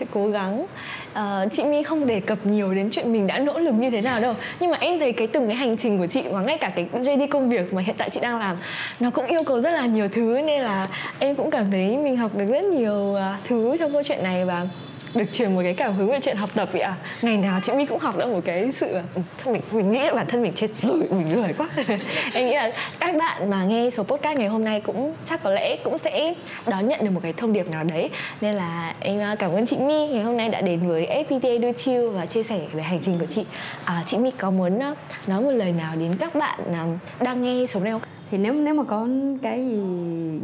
S1: sẽ cố gắng. Uh, chị My không đề cập nhiều đến chuyện mình đã nỗ lực như thế nào đâu. Nhưng mà em thấy cái từng cái hành trình của chị và ngay cả cái JD công việc mà hiện tại chị đang làm nó cũng yêu cầu rất là nhiều thứ. Nên là em cũng cảm thấy mình học được rất nhiều uh, thứ trong câu chuyện này và được truyền một cái cảm hứng về chuyện học tập vậy à ngày nào chị My cũng học được một cái sự ừ, mình mình nghĩ là bản thân mình chết rồi mình lười quá. Em nghĩ là các bạn mà nghe số podcast ngày hôm nay cũng chắc có lẽ cũng sẽ đón nhận được một cái thông điệp nào đấy. Nên là em à, cảm ơn chị My ngày hôm nay đã đến với FPT đưa chiêu và chia sẻ về hành trình của chị. À, chị My có muốn à, nói một lời nào đến các bạn à, đang nghe số này không?
S2: Thì nếu nếu mà có cái gì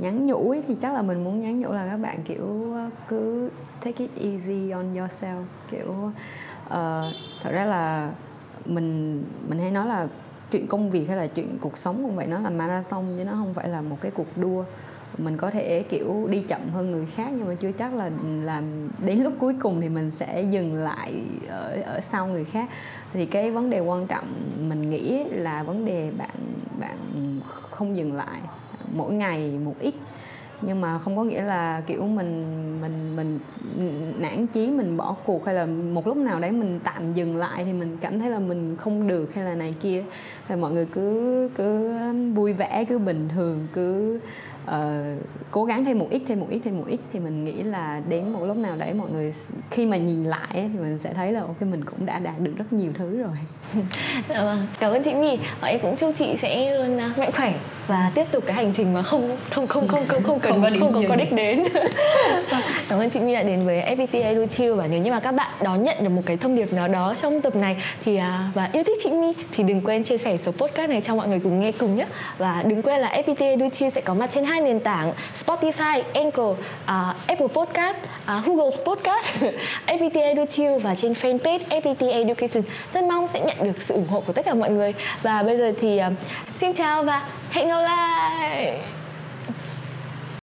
S2: nhắn nhủ ấy, thì chắc là mình muốn nhắn nhủ là các bạn kiểu cứ take it easy on yourself. Kiểu uh, thật ra là mình mình hay nói là chuyện công việc hay là chuyện cuộc sống cũng vậy nó là marathon chứ nó không phải là một cái cuộc đua. Mình có thể kiểu đi chậm hơn người khác nhưng mà chưa chắc là làm đến lúc cuối cùng thì mình sẽ dừng lại ở ở sau người khác thì cái vấn đề quan trọng mình nghĩ là vấn đề bạn bạn không dừng lại mỗi ngày một ít. Nhưng mà không có nghĩa là, kiểu, mình mình mình nản chí mình bỏ cuộc hay là một lúc nào đấy mình tạm dừng lại thì mình cảm thấy là mình không được hay là này kia. Thì mọi người cứ cứ vui vẻ, cứ bình thường, cứ uh, cố gắng thêm một ít thêm một ít thêm một ít thì mình nghĩ là đến một lúc nào đấy mọi người khi mà nhìn lại thì mình sẽ thấy là ok mình cũng đã đạt được rất nhiều thứ rồi.
S1: Vâng cảm ơn chị My. Và em cũng chúc chị sẽ luôn mạnh khỏe và tiếp tục cái hành trình mà không không không không không không cần không có, không có, có đích đến. Cảm ơn chị My đã đến với FPT Edu Chill và nếu như mà các bạn đón nhận được một cái thông điệp nào đó trong tập này thì à, và yêu thích chị My thì đừng quên chia sẻ số podcast này cho mọi người cùng nghe cùng nhé và đừng quên là FPT Edu Chill sẽ có mặt trên hai nền tảng Spotify, Anchor, uh, Apple Podcast, uh, Google Podcast, FPT Edu Chill và trên fanpage FPT Education. Rất mong sẽ nhận được sự ủng hộ của tất cả mọi người. Và bây giờ thì uh, xin chào và hẹn gặp lại.